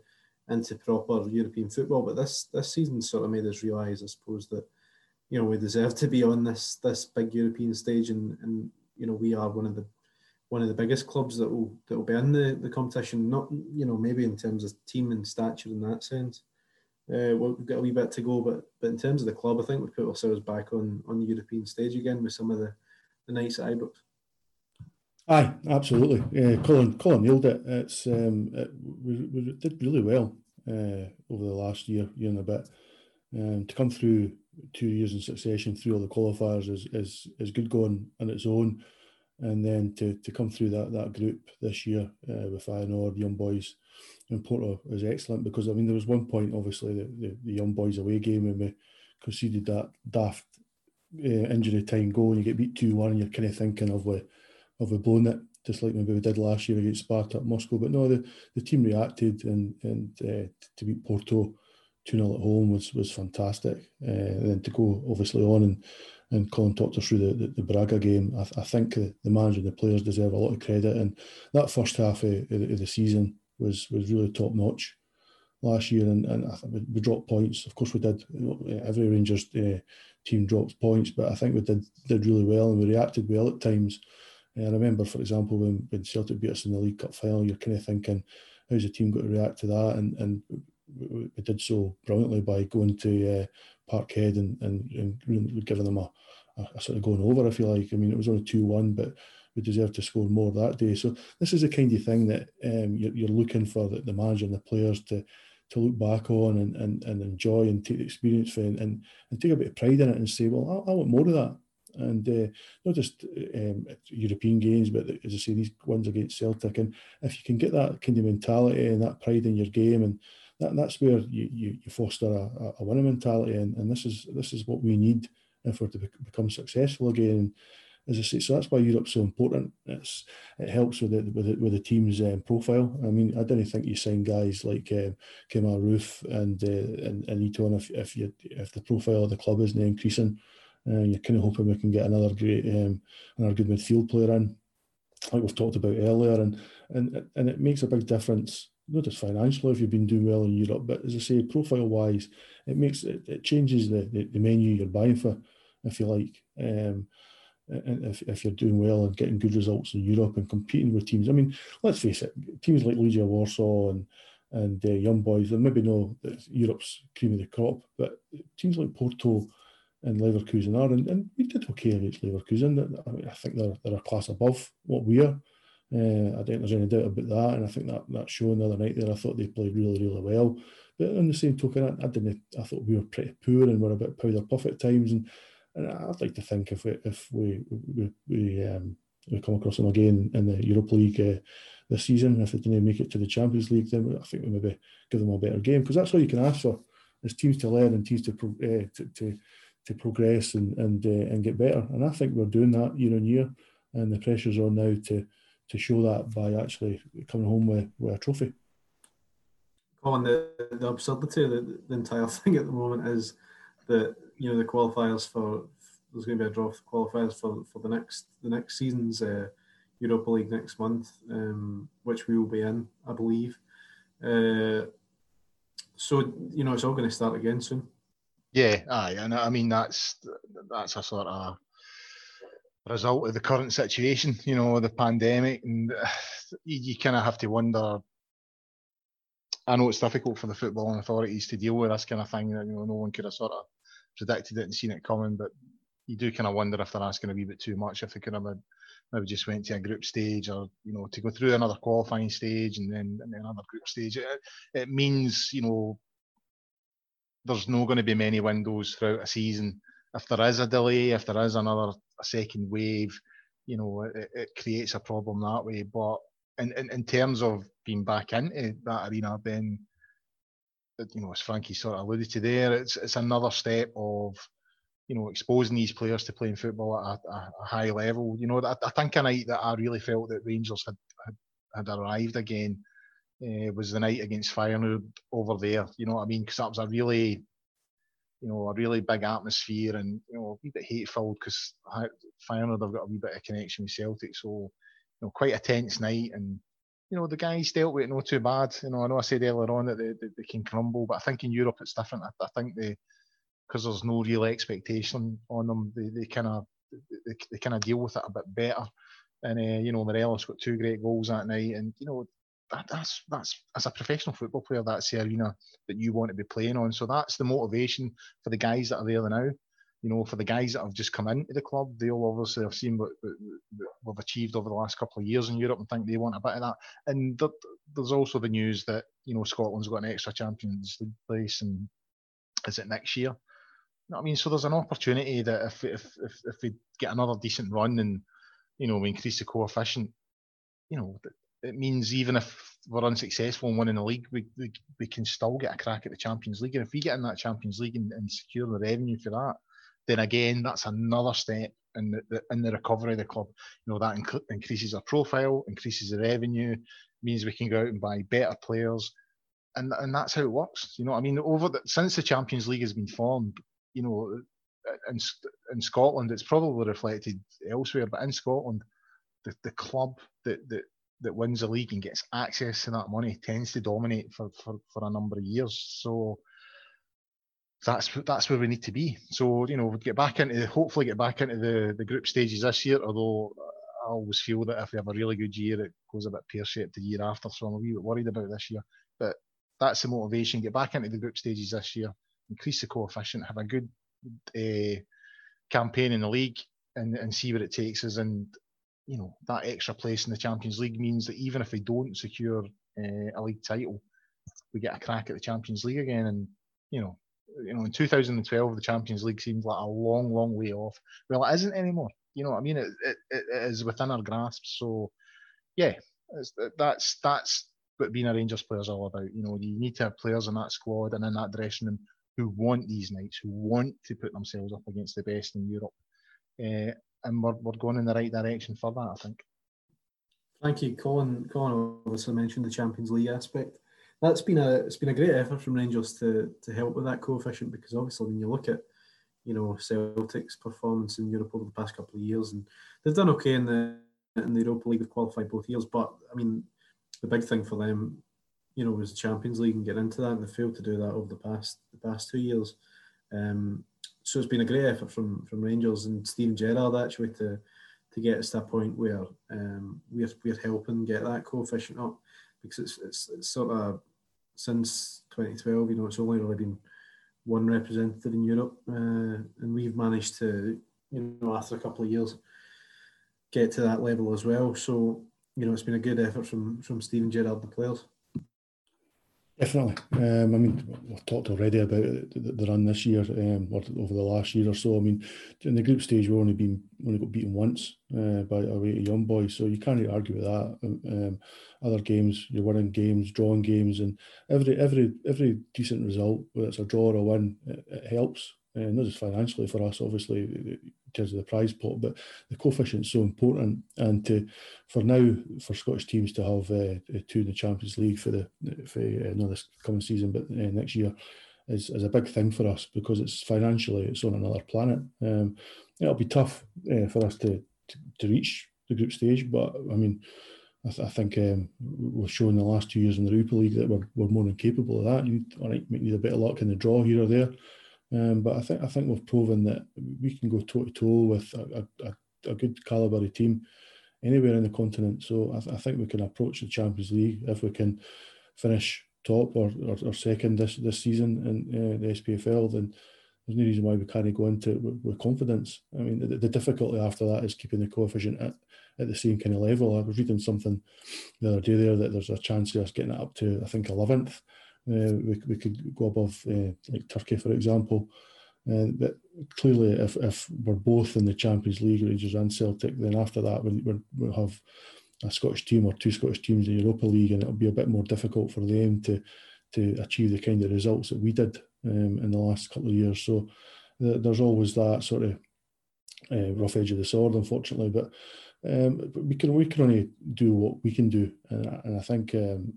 into proper European football. But this this season sort of made us realise, I suppose, that you know we deserve to be on this this big European stage, and and you know we are one of the one of the biggest clubs that will that will be in the, the competition. Not you know maybe in terms of team and stature in that sense, uh, we've got a wee bit to go, but but in terms of the club, I think we've put ourselves back on on the European stage again with some of the, the nights at. Aye, absolutely. Uh, Colin, Colin nailed it. It's um, it, we, we did really well uh, over the last year, year and a bit. Um, to come through two years in succession through all the qualifiers is is, is good going on its own, and then to, to come through that that group this year uh, with Feyenoord, Young Boys, Porto is excellent because I mean there was one point obviously the, the, the young boys away game when we conceded that daft uh, injury time goal and you get beat two one and you're kind of thinking of we of we blown it just like maybe we did last year against Spartak Moscow but no the, the team reacted and and uh, to beat Porto 2 0 at home was was fantastic uh, and then to go obviously on and and Colin talked us through the, the, the Braga game. I, th- I think the, manager and the players deserve a lot of credit. And that first half of, of the season, was was really top notch last year, and, and I think we, dropped points. Of course, we did. Every Rangers uh, team drops points, but I think we did did really well, and we reacted well at times. Uh, I remember, for example, when, when Celtic beat us in the League Cup final, you're kind of thinking, how's the team going to react to that? And and we, did so brilliantly by going to uh, Parkhead and and, and giving them a, a, sort of going over. if you like I mean it was only two one, but we deserve to score more that day. So this is the kind of thing that um, you're, you're, looking for the, the, manager and the players to to look back on and, and, and enjoy and take the experience and, and, and take a bit of pride in it and say, well, I, I want more of that. And uh, not just um, European games, but as I say, these ones against Celtic. And if you can get that kind of mentality and that pride in your game, and that, that's where you, you, you foster a, a winning mentality. And, and this is this is what we need if we're to become successful again. As I say, so that's why Europe's so important. It's it helps with the with the, with the team's um, profile. I mean, I didn't think you sign guys like um, Kemar Roofe and uh, and and Itten if if you if the profile of the club isn't increasing, uh, you're kind of hoping we can get another great um, another good midfield player in, like we've talked about earlier, and and and it makes a big difference. Not just financially if you've been doing well in Europe, but as I say, profile wise, it makes it, it changes the, the, the menu you're buying for, if you like. Um, if, if you're doing well and getting good results in Europe and competing with teams. I mean, let's face it, teams like Legia Warsaw and and uh, Young Boys, they maybe know that Europe's cream of the crop, but teams like Porto and Leverkusen are, and, and we did okay against Leverkusen. I, mean, I think they're, they're a class above what we are. Uh, I don't think there's any doubt about that, and I think that that show the other night there, I thought they played really, really well. But on the same token, I, I didn't. I thought we were pretty poor and were a bit powder puff at times, and and I'd like to think if we if we we, we, um, we come across them again in the Europa League uh, this season, if they didn't make it to the Champions League, then I think we maybe give them a better game because that's all you can ask for is teams to learn and teams to uh, to, to, to progress and and uh, and get better. And I think we're doing that year on year, and the pressure's on now to to show that by actually coming home with, with a trophy. On the, the absurdity of the, the entire thing at the moment is that you know the qualifiers for there's going to be a draw for qualifiers for, for the next the next season's uh, Europa League next month, um, which we will be in, I believe. Uh, so you know it's all going to start again soon. Yeah, aye, and I mean that's that's a sort of result of the current situation, you know, the pandemic, and you, you kind of have to wonder. I know it's difficult for the footballing authorities to deal with this kind of thing. You know, no one could have sort of predicted it and seen it coming, but you do kind of wonder if they're asking a wee bit too much, if they could have maybe just went to a group stage or, you know, to go through another qualifying stage and then, and then another group stage. It, it means, you know, there's not going to be many windows throughout a season. If there is a delay, if there is another a second wave, you know, it, it creates a problem that way. But in, in, in terms of being back into that arena, then you know, as Frankie sort of alluded to there, it's it's another step of you know exposing these players to playing football at a, a high level. You know, I, I, think a night that I really felt that Rangers had had, had arrived again uh, was the night against Feyenoord over there. You know what I mean? Because that was a really you know, a really big atmosphere and, you know, a wee bit hateful because Feyenoord have got a wee bit of connection with Celtic. So, you know, quite a tense night. And, you know, the guys dealt with it not too bad. You know, I know I said earlier on that they, they, they can crumble, but I think in Europe it's different. I, I think they, because there's no real expectation on them, they, they kind of they, they kind of deal with it a bit better. And uh, you know, Morelos got two great goals that night, and you know, that, that's that's as a professional football player, that's the arena that you want to be playing on. So that's the motivation for the guys that are there now. You know, for the guys that have just come into the club, they'll obviously have seen what, what we've achieved over the last couple of years in Europe and think they want a bit of that. And there's also the news that you know Scotland's got an extra Champions League place, and is it next year? I mean, so there's an opportunity that if if if, if we get another decent run and you know we increase the coefficient, you know it means even if we're unsuccessful in winning the league, we, we, we can still get a crack at the Champions League. And if we get in that Champions League and, and secure the revenue for that, then again, that's another step in the, the in the recovery of the club. You know that inc- increases our profile, increases the revenue, means we can go out and buy better players, and and that's how it works. You know, I mean, over the, since the Champions League has been formed, you know, in in Scotland, it's probably reflected elsewhere, but in Scotland, the, the club that, that that wins the league and gets access to that money tends to dominate for, for, for a number of years. So that's that's where we need to be. So you know, we get back into hopefully get back into the, the group stages this year. Although I always feel that if we have a really good year, it goes a bit pear shaped the year after. So I'm a wee bit worried about this year. But that's the motivation. Get back into the group stages this year. Increase the coefficient. Have a good uh, campaign in the league and, and see what it takes us. And you know that extra place in the Champions League means that even if we don't secure uh, a league title, we get a crack at the Champions League again. And you know, you know, in 2012, the Champions League seems like a long, long way off. Well, it isn't anymore. You know what I mean? It, it, it is within our grasp. So, yeah, that's that's what being a Rangers player is all about. You know, you need to have players in that squad and in that dressing room who want these nights, who want to put themselves up against the best in Europe. Uh, and we're, we're going in the right direction for that. I think. Thank you, Colin. Colin obviously mentioned the Champions League aspect. That's been a it's been a great effort from Rangers to to help with that coefficient because obviously when you look at you know Celtic's performance in Europe over the past couple of years and they've done okay in the in the Europa League. They've qualified both years, but I mean the big thing for them, you know, was the Champions League and get into that, and they failed to do that over the past the past two years. Um, so it's been a great effort from from Rangers and Steven Gerrard actually to to get us to a point where um, we're we're helping get that coefficient up because it's it's, it's sort of since 2012, you know, it's only really been one representative in Europe, uh, and we've managed to, you know, after a couple of years, get to that level as well. So, you know, it's been a good effort from from Steven Gerrard, the players. Definitely. Um, I mean, we've talked already about the run this year, um, or over the last year or so. I mean, in the group stage, we've only been only got beaten once uh, by away to Young Boys, so you can't argue with that. Um, um, other games, you're winning games, drawing games, and every every every decent result, whether it's a draw or a win, it, it helps. Uh, not just financially for us, obviously, terms of the prize pot, but the coefficient is so important. And to for now, for Scottish teams to have uh, two in the Champions League for the for uh, not this coming season, but uh, next year, is, is a big thing for us because it's financially it's on another planet. Um, it'll be tough uh, for us to, to, to reach the group stage, but I mean. I, th- I think um, we've shown the last two years in the Europa League that we're, we're more than capable of that. You might need a bit of luck in the draw here or there, um, but I think I think we've proven that we can go toe to toe with a, a, a good calibre team anywhere in the continent. So I, th- I, think we can approach the Champions League if we can finish top or, or, or second this this season in uh, the SPFL. Then there's no reason why we can't go into it with, with confidence. I mean, the, the, difficulty after that is keeping the coefficient at, at the same kind of level. I was reading something the other day there that there's a chance of us getting it up to I think 11th uh, we, we could go above uh, like Turkey, for example. Uh, but clearly, if, if we're both in the Champions League, Rangers and Celtic, then after that we, we'll have a Scottish team or two Scottish teams in the Europa League, and it'll be a bit more difficult for them to to achieve the kind of results that we did um, in the last couple of years. So there's always that sort of uh, rough edge of the sword, unfortunately. But, um, we can we can only do what we can do, and, and I think um,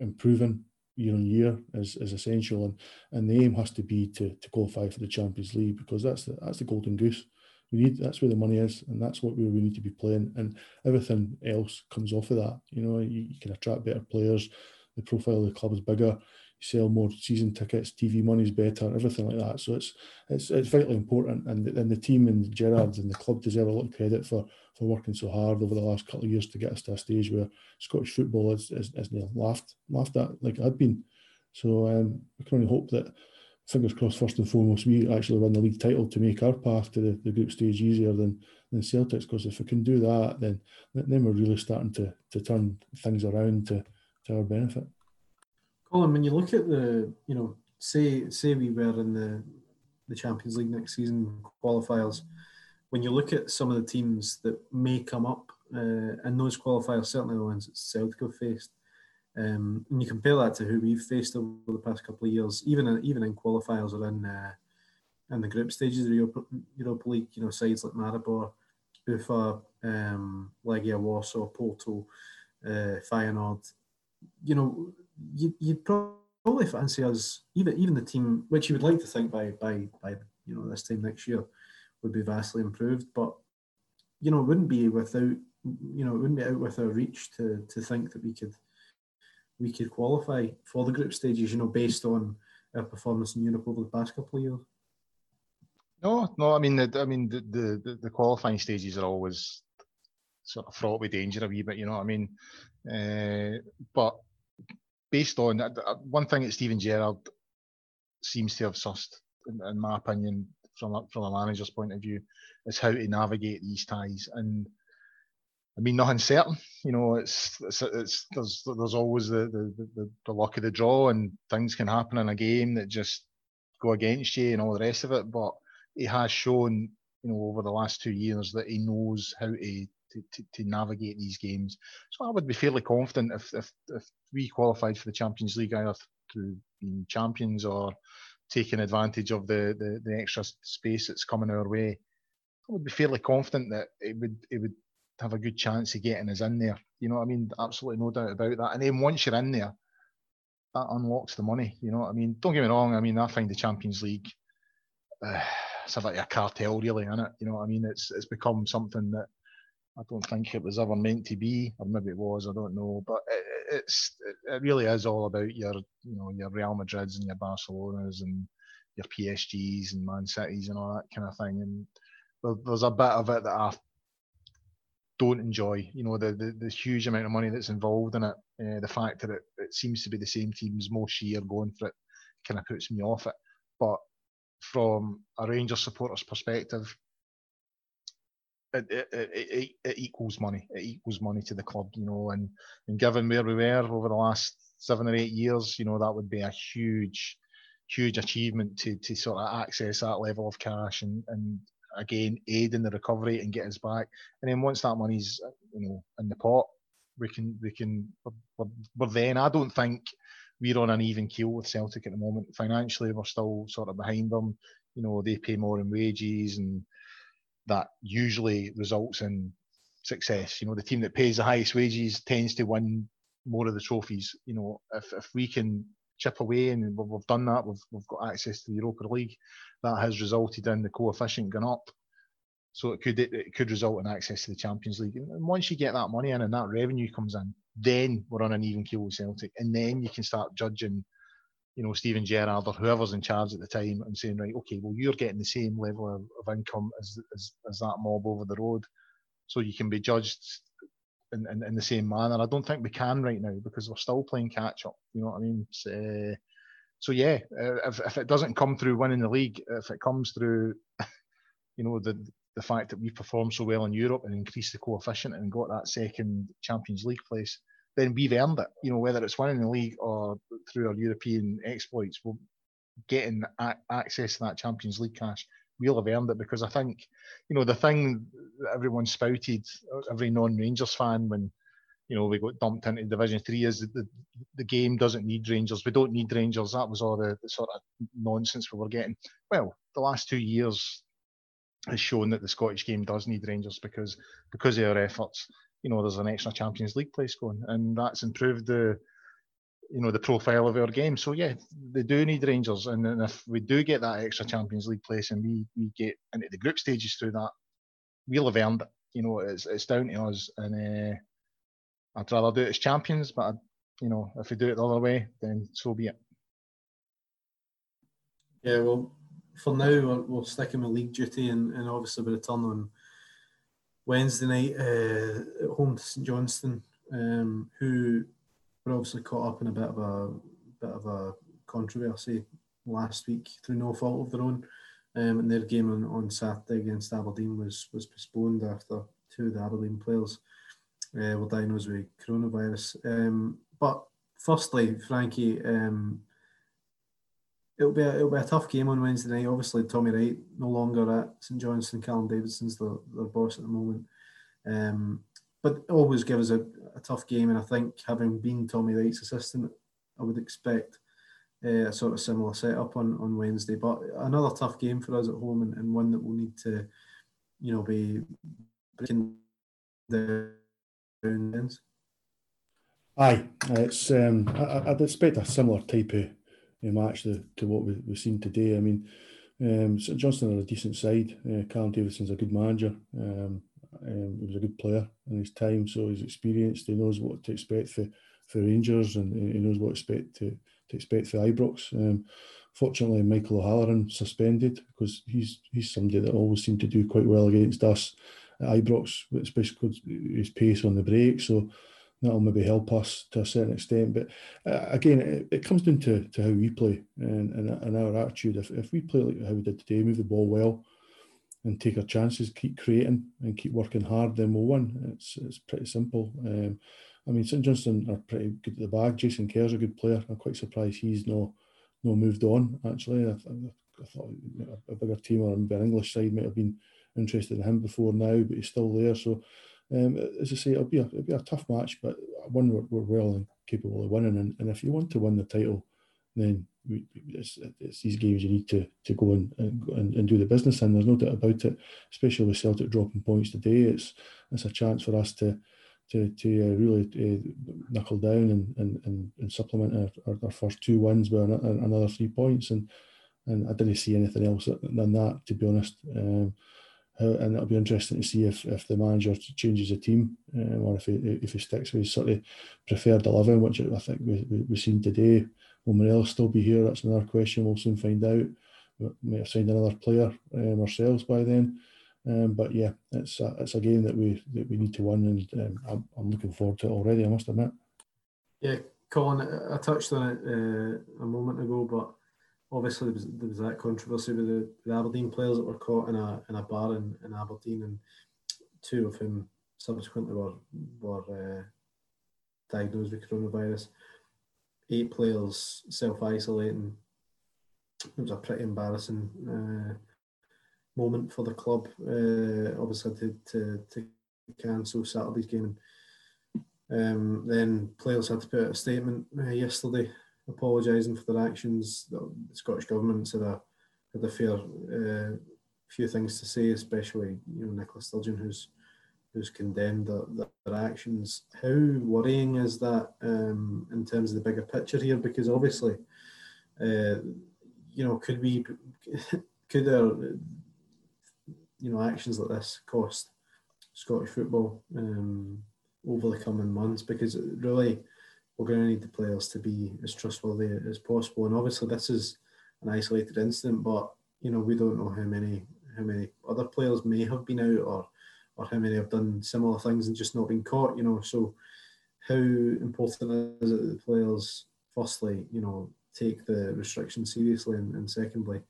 improving year on year is, is essential, and, and the aim has to be to, to qualify for the Champions League because that's the that's the golden goose. We need that's where the money is, and that's what we, we need to be playing, and everything else comes off of that. You know, you, you can attract better players, the profile of the club is bigger, sell more season tickets, TV money's better, everything like that. So it's it's it's vitally important, and and the team and Gerrard and the club deserve a lot of credit for for working so hard over the last couple of years to get us to a stage where Scottish football is is, is laughed laughed at like it had been. So um, we can only hope that fingers crossed first and foremost we actually win the league title to make our path to the, the group stage easier than than Celtics because if we can do that then then we're really starting to to turn things around to to our benefit. Colin, when you look at the, you know, say say we were in the the Champions League next season qualifiers, when you look at some of the teams that may come up, uh, and those qualifiers certainly the ones that Celtic have faced, um, and you compare that to who we've faced over the past couple of years, even in, even in qualifiers or in uh, in the group stages of the Europa, Europa League, you know, sides like Maribor, Ufa, um, Legia Warsaw, Porto, uh, Feyenoord, you know, you, you'd probably fancy us, even even the team, which you would like to think by by by you know this time next year would be vastly improved, but you know it wouldn't be without you know it wouldn't be out with our reach to to think that we could we could qualify for the group stages, you know, based on our performance in Europe over the past couple of years. No, no. I mean, the, I mean, the, the the qualifying stages are always sort of fraught with danger a wee bit. You know what I mean? Uh, but based on uh, that, uh, one thing that Steven Gerrard seems to have sussed, in, in, my opinion, from a, from a manager's point of view, is how to navigate these ties. And I mean, nothing's certain. You know, it's it's, it's there's there's always the, the the, the luck of the draw, and things can happen in a game that just go against you and all the rest of it. But he has shown, you know, over the last two years that he knows how to to, to, to, navigate these games. So I would be fairly confident if, if, if we qualified for the Champions League either through being champions or taking advantage of the, the, the extra space that's coming our way. I would be fairly confident that it would it would have a good chance of getting us in there. You know what I mean? Absolutely no doubt about that. And then once you're in there, that unlocks the money. You know what I mean? Don't get me wrong. I mean, I find the Champions League uh, bit of a cartel, really, isn't it? You know what I mean? It's it's become something that I don't think it was ever meant to be, or maybe it was. I don't know, but it, it's it really is all about your you know your Real Madrids and your Barcelonas and your PSGs and Man Cities and all that kind of thing. And there, there's a bit of it that I don't enjoy. You know, the, the, the huge amount of money that's involved in it, uh, the fact that it, it seems to be the same teams most year going for it, kind of puts me off it. But from a Rangers supporter's perspective, it, it, it, it, equals money. It equals money to the club, you know. And, and given where we were over the last seven or eight years, you know, that would be a huge, huge achievement to to sort of access that level of cash and and again aid in the recovery and get us back. And then once that money's you know in the pot, we can we can we're then. I don't think we're on an even keel with Celtic at the moment. Financially, we're still sort of behind them. You know, they pay more in wages, and that usually results in success. You know, the team that pays the highest wages tends to win more of the trophies. You know, if if we can chip away, and we've done that. We've, we've got access to the Europa League. That has resulted in the coefficient going up. So it could it could result in access to the Champions League. And once you get that money in and that revenue comes in, then we're on an even keel with Celtic, and then you can start judging, you know, Steven Gerrard or whoever's in charge at the time, and saying, right, okay, well, you're getting the same level of, of income as, as as that mob over the road, so you can be judged in, in, in, the same manner. I don't think we can right now because we're still playing catch up. You know what I mean? Uh, so yeah, uh, if, if it doesn't come through winning the league, if it comes through, you know, the the fact that we performed so well in Europe and increased the coefficient and got that second Champions League place, then we've earned it. You know, whether it's winning the league or through our European exploits, we're getting a- access to that Champions League cash we'll have earned it because I think, you know, the thing that everyone spouted, every non-Rangers fan when, you know, we got dumped into Division Three is that the, the game doesn't need Rangers. We don't need Rangers. That was all the, the sort of nonsense we were getting. Well, the last two years has shown that the Scottish game does need Rangers because because of our efforts. You know, there's an extra Champions League place going, and that's improved the you know the profile of our game. So yeah, they do need Rangers, and, and if we do get that extra Champions League place and we we get into the group stages through that, we'll have earned. You know, it's it's down to us, and uh, I'd rather do it as champions, but I, you know, if we do it the other way, then so be it. Yeah, well, for now we're, we're sticking with league duty, and, and obviously we return on Wednesday night uh, at home to St Johnstone, um, who were obviously caught up in a bit of a bit of a controversy last week through no fault of their own. Um, and their game on, on Saturday against Aberdeen was was postponed after two of the Aberdeen players uh, were diagnosed with coronavirus. Um, but firstly, Frankie, um, it'll be a, it'll be a tough game on Wednesday night. Obviously, Tommy Wright no longer at St Johnstone. Callum Davidson's their, boss at the moment. Um, but always give us a, a, tough game. And I think having been Tommy Wright's assistant, I would expect uh, a sort of similar setup on, on Wednesday. But another tough game for us at home and, and one that we'll need to, you know, be breaking down. Aye, it's um, I, would expect a similar type of match to, to what we, we've seen today. I mean, um, St Johnstone are a decent side. Uh, Callum Davidson's a good manager. Um, um, he was a good player in his time, so he's experienced. He knows what to expect for, for Rangers, and he knows what to expect to, to expect for Ibrox. Um, fortunately, Michael O'Halloran suspended because he's he's somebody that always seemed to do quite well against us at Ibrox, especially his pace on the break. So that'll maybe help us to a certain extent. But uh, again, it, it, comes down to, to how we play and, and, and our attitude. If, if we play like how we did today, move the ball well, and take our chances, keep creating and keep working hard, then we'll win. It's it's pretty simple. Um, I mean, St Johnstone are pretty good at the bag. Jason Kerr's a good player. I'm quite surprised he's no no moved on. Actually, I, I thought a bigger team or an English side might have been interested in him before now, but he's still there. So, um, as I say, it'll be a it'll be a tough match, but one we're, we're well and capable of winning. And, and if you want to win the title, then we, it's, it's, these games you need to to go and, and and do the business and there's no doubt about it especially with Celtic dropping points today. It's it's a chance for us to to to uh, really uh, knuckle down and and, and, and supplement our, our, our, first two wins with another three points. And and I didn't see anything else than that to be honest. Um, and it'll be interesting to see if, if the manager changes the team um, or if he, if he sticks with his sort of preferred 11, which I think we, we, we've seen today. Will Morelos still be here? That's another question. We'll soon find out. We may have signed another player um, ourselves by then. Um, but yeah, it's a, it's a game that we that we need to win, and um, I'm, I'm looking forward to it already. I must admit. Yeah, Colin, I touched on it uh, a moment ago, but obviously there was, there was that controversy with the, the, Aberdeen players that were caught in a in a bar in, in Aberdeen, and two of whom subsequently were were uh, diagnosed with coronavirus. Eight players self isolating. It was a pretty embarrassing uh, moment for the club. Uh, obviously, to, to to cancel Saturday's game. Um, then players had to put out a statement uh, yesterday apologising for their actions. The Scottish government had a had a fair uh, few things to say, especially you know Nicola Sturgeon, who's who's condemned their, their actions. How worrying is that um, in terms of the bigger picture here? Because obviously, uh, you know, could we could our you know actions like this cost Scottish football um, over the coming months? Because really we're going to need the players to be as trustworthy as possible. And obviously, this is an isolated incident, but you know we don't know how many how many other players may have been out or or how many have done similar things and just not been caught. You know, so how important is it that the players, firstly, you know, take the restrictions seriously, and, and secondly,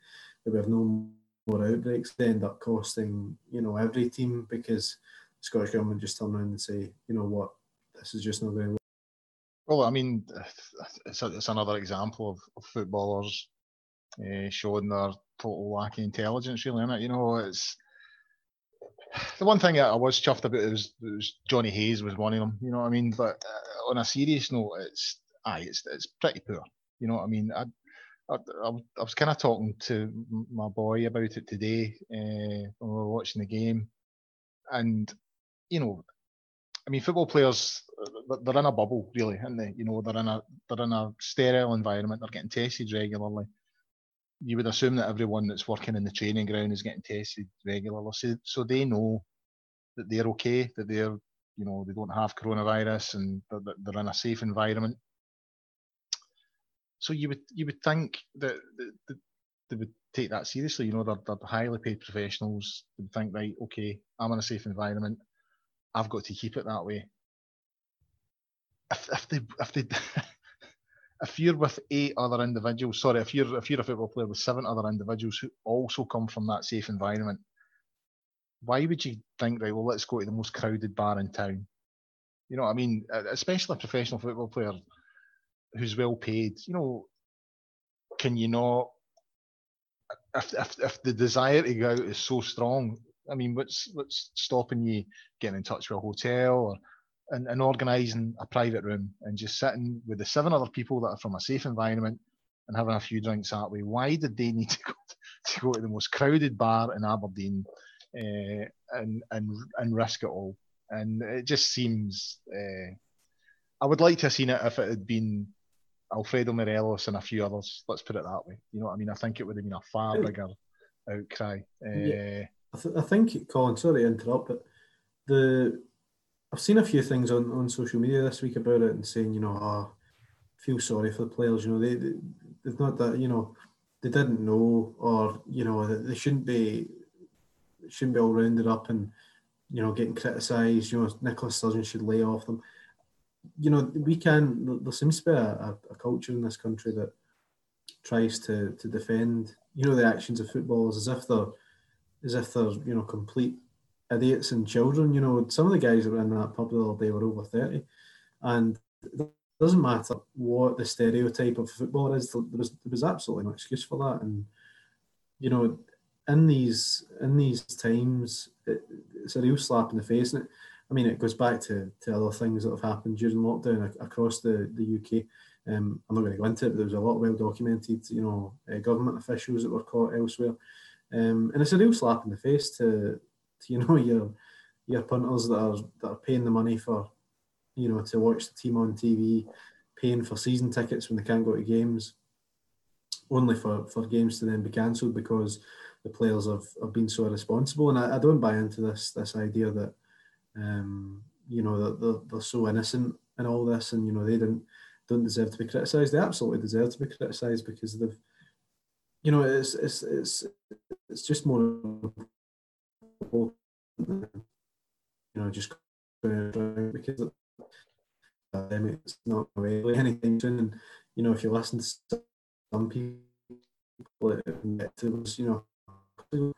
that we have no more outbreaks, they end up costing you know every team because Scottish government just turn around and say, you know what, this is just not going to well, I mean, it's, a, it's another example of, of footballers uh, showing their total lack of intelligence, really, isn't it? You know, it's the one thing I was chuffed about was, was Jonny Hayes was one of them. You know what I mean? But uh, on a serious note, it's aye, it's it's pretty poor. You know what I mean? I I, I was kind of talking to my boy about it today uh, when we were watching the game, and you know, I mean, football players they're in a bubble, really, aren't they? You know, they're in a they're in a sterile environment. They're getting tested regularly. You would assume that everyone that's working in the training ground is getting tested regularly, so, so they know that they're okay, that they're you know they don't have coronavirus and they're, they're in a safe environment. So you would you would think that, that, they would take that seriously. You know, they're, they're highly paid professionals. They think, right, okay, I'm in a safe environment. I've got to keep it that way if, if they if they if you're with eight other individuals, sorry, if you're if you're a football player with seven other individuals who also come from that safe environment, why would you think right? Well, let's go to the most crowded bar in town. You know, I mean, uh, especially a professional football player who's well paid. You know, can you not? If if if the desire to go out is so strong, I mean, what's what's stopping you getting in touch with a hotel or and, and organising a private room and just sitting with the seven other people that are from a safe environment and having a few drinks that way. Why did they need to go to, go to the most crowded bar in Aberdeen uh, and and and risk it all? And it just seems. Uh, I would like to have seen it if it had been Alfredo Morelos and a few others. Let's put it that way. You know what I mean? I think it would have been a far bigger outcry. Uh, yeah. I, th- I think, Colin, sorry to interrupt, but the I've seen a few things on, on social media this week about it and saying, you know, oh, feel sorry for the players. You know, they, they they've not that, you know, they didn't know, or you know, they shouldn't be shouldn't be all rounded up and you know getting criticised. You know, Nicholas Sturgeon should lay off them. You know, we can. There seems to be a, a culture in this country that tries to to defend, you know, the actions of footballers as if they're as if they're you know complete idiots and children. You know, some of the guys that were in that pub the other day were over 30. And it doesn't matter what the stereotype of footballer is, there was, there was absolutely no excuse for that. And, you know, in these in these times, it, it's a real slap in the face. And it, I mean, it goes back to, to other things that have happened during lockdown across the, the UK. Um, I'm not going to go into it, but there was a lot well documented, you know, uh, government officials that were caught elsewhere, um, and it's a real slap in the face to you know your your punters that are that are paying the money for, you know, to watch the team on TV, paying for season tickets when they can't go to games, only for for games to then be cancelled because the players have, have been so irresponsible. And I, I don't buy into this this idea that, um, you know, that they're, they're so innocent in all this, and you know they didn't don't deserve to be criticised. They absolutely deserve to be criticised because they've, you know, it's it's it's it's just more, you know, just because it's not really anything. And you know, if you listen to some people, it was you know,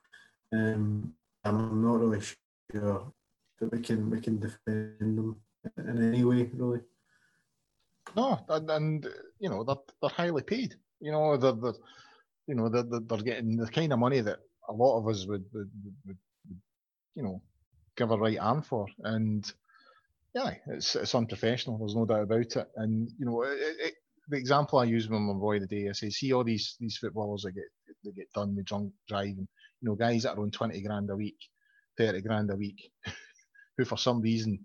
um, I'm not really sure that we can we can defend them in any way really. No, and, and you know they're, they're highly paid. You know they're, they're you know they're, they're getting the kind of money that a lot of us would, would, would you know give a right arm for, and yeah, it's it's unprofessional. There's no doubt about it. And you know, it, it, the example I use with my boy the day, I say, see all these these footballers that get that get done with drunk driving. You know, guys that are on twenty grand a week, thirty grand a week, who for some reason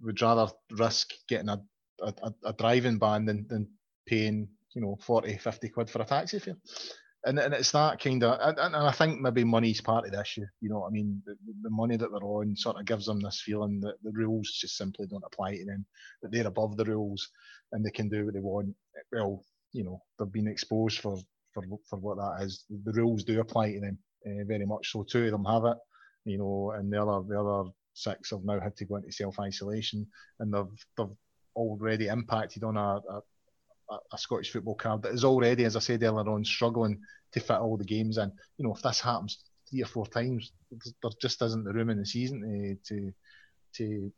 would rather risk getting a a, a, driving ban than, than paying you know 40 50 quid for a taxi fare and, and it's that kind of and, and I think maybe money's part of the issue you know what I mean? The, the money that they're on sort of gives them this feeling that the rules just simply don't apply to them that they're above the rules and they can do what they want. Well you know they've been exposed for for, for what that is. The rules do apply to them uh, very much so. Two of them have it you know and the other the other six have now had to go into self isolation and they've they've already impacted on a, a, a, Scottish football card that is already, as I said earlier on, struggling to fit all the games in. You know, if this happens three or four times, there just isn't the room in the season to, to, to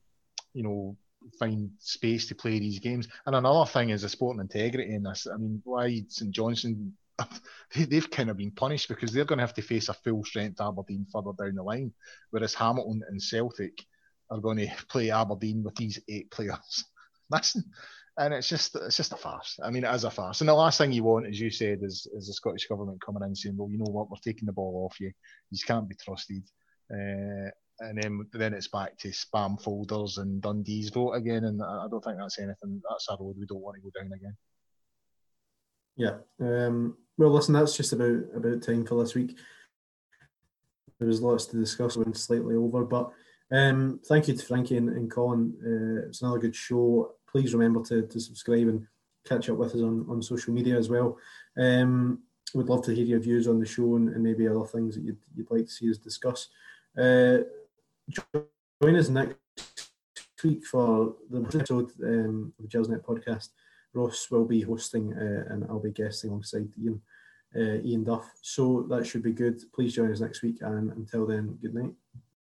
you know, find space to play these games. And another thing is the sporting integrity in this. I mean, why St Johnstone, they, have kind of been punished because they're going to have to face a full strength Aberdeen further down the line, whereas Hamilton and Celtic are going to play Aberdeen with these eight players. listen. And it's just it's just a farce. I mean, it is a farce. And the last thing you want, as you said, is is the Scottish government coming in saying, "Well, you know what, we're taking the ball off you. You can't be trusted." Uh, and then then it's back to spam folders and Dundee's vote again. And I don't think that's anything. That's a road we don't want to go down again. Yeah. Um, well, listen, that's just about about time for this week. There was lots to discuss. Went slightly over, but um, thank you to Frankie and, and Colin. Uh, it's another good show please remember to, to subscribe and catch up with us on, on social media as well. Um, we'd love to hear your views on the show and, and maybe other things that you'd, you'd like to see us discuss. Uh, join us next week for the episode um, of the Gersnet podcast. Ross will be hosting uh, and I'll be guesting alongside Ian, uh, Ian Duff. So that should be good. Please join us next week and until then, good night.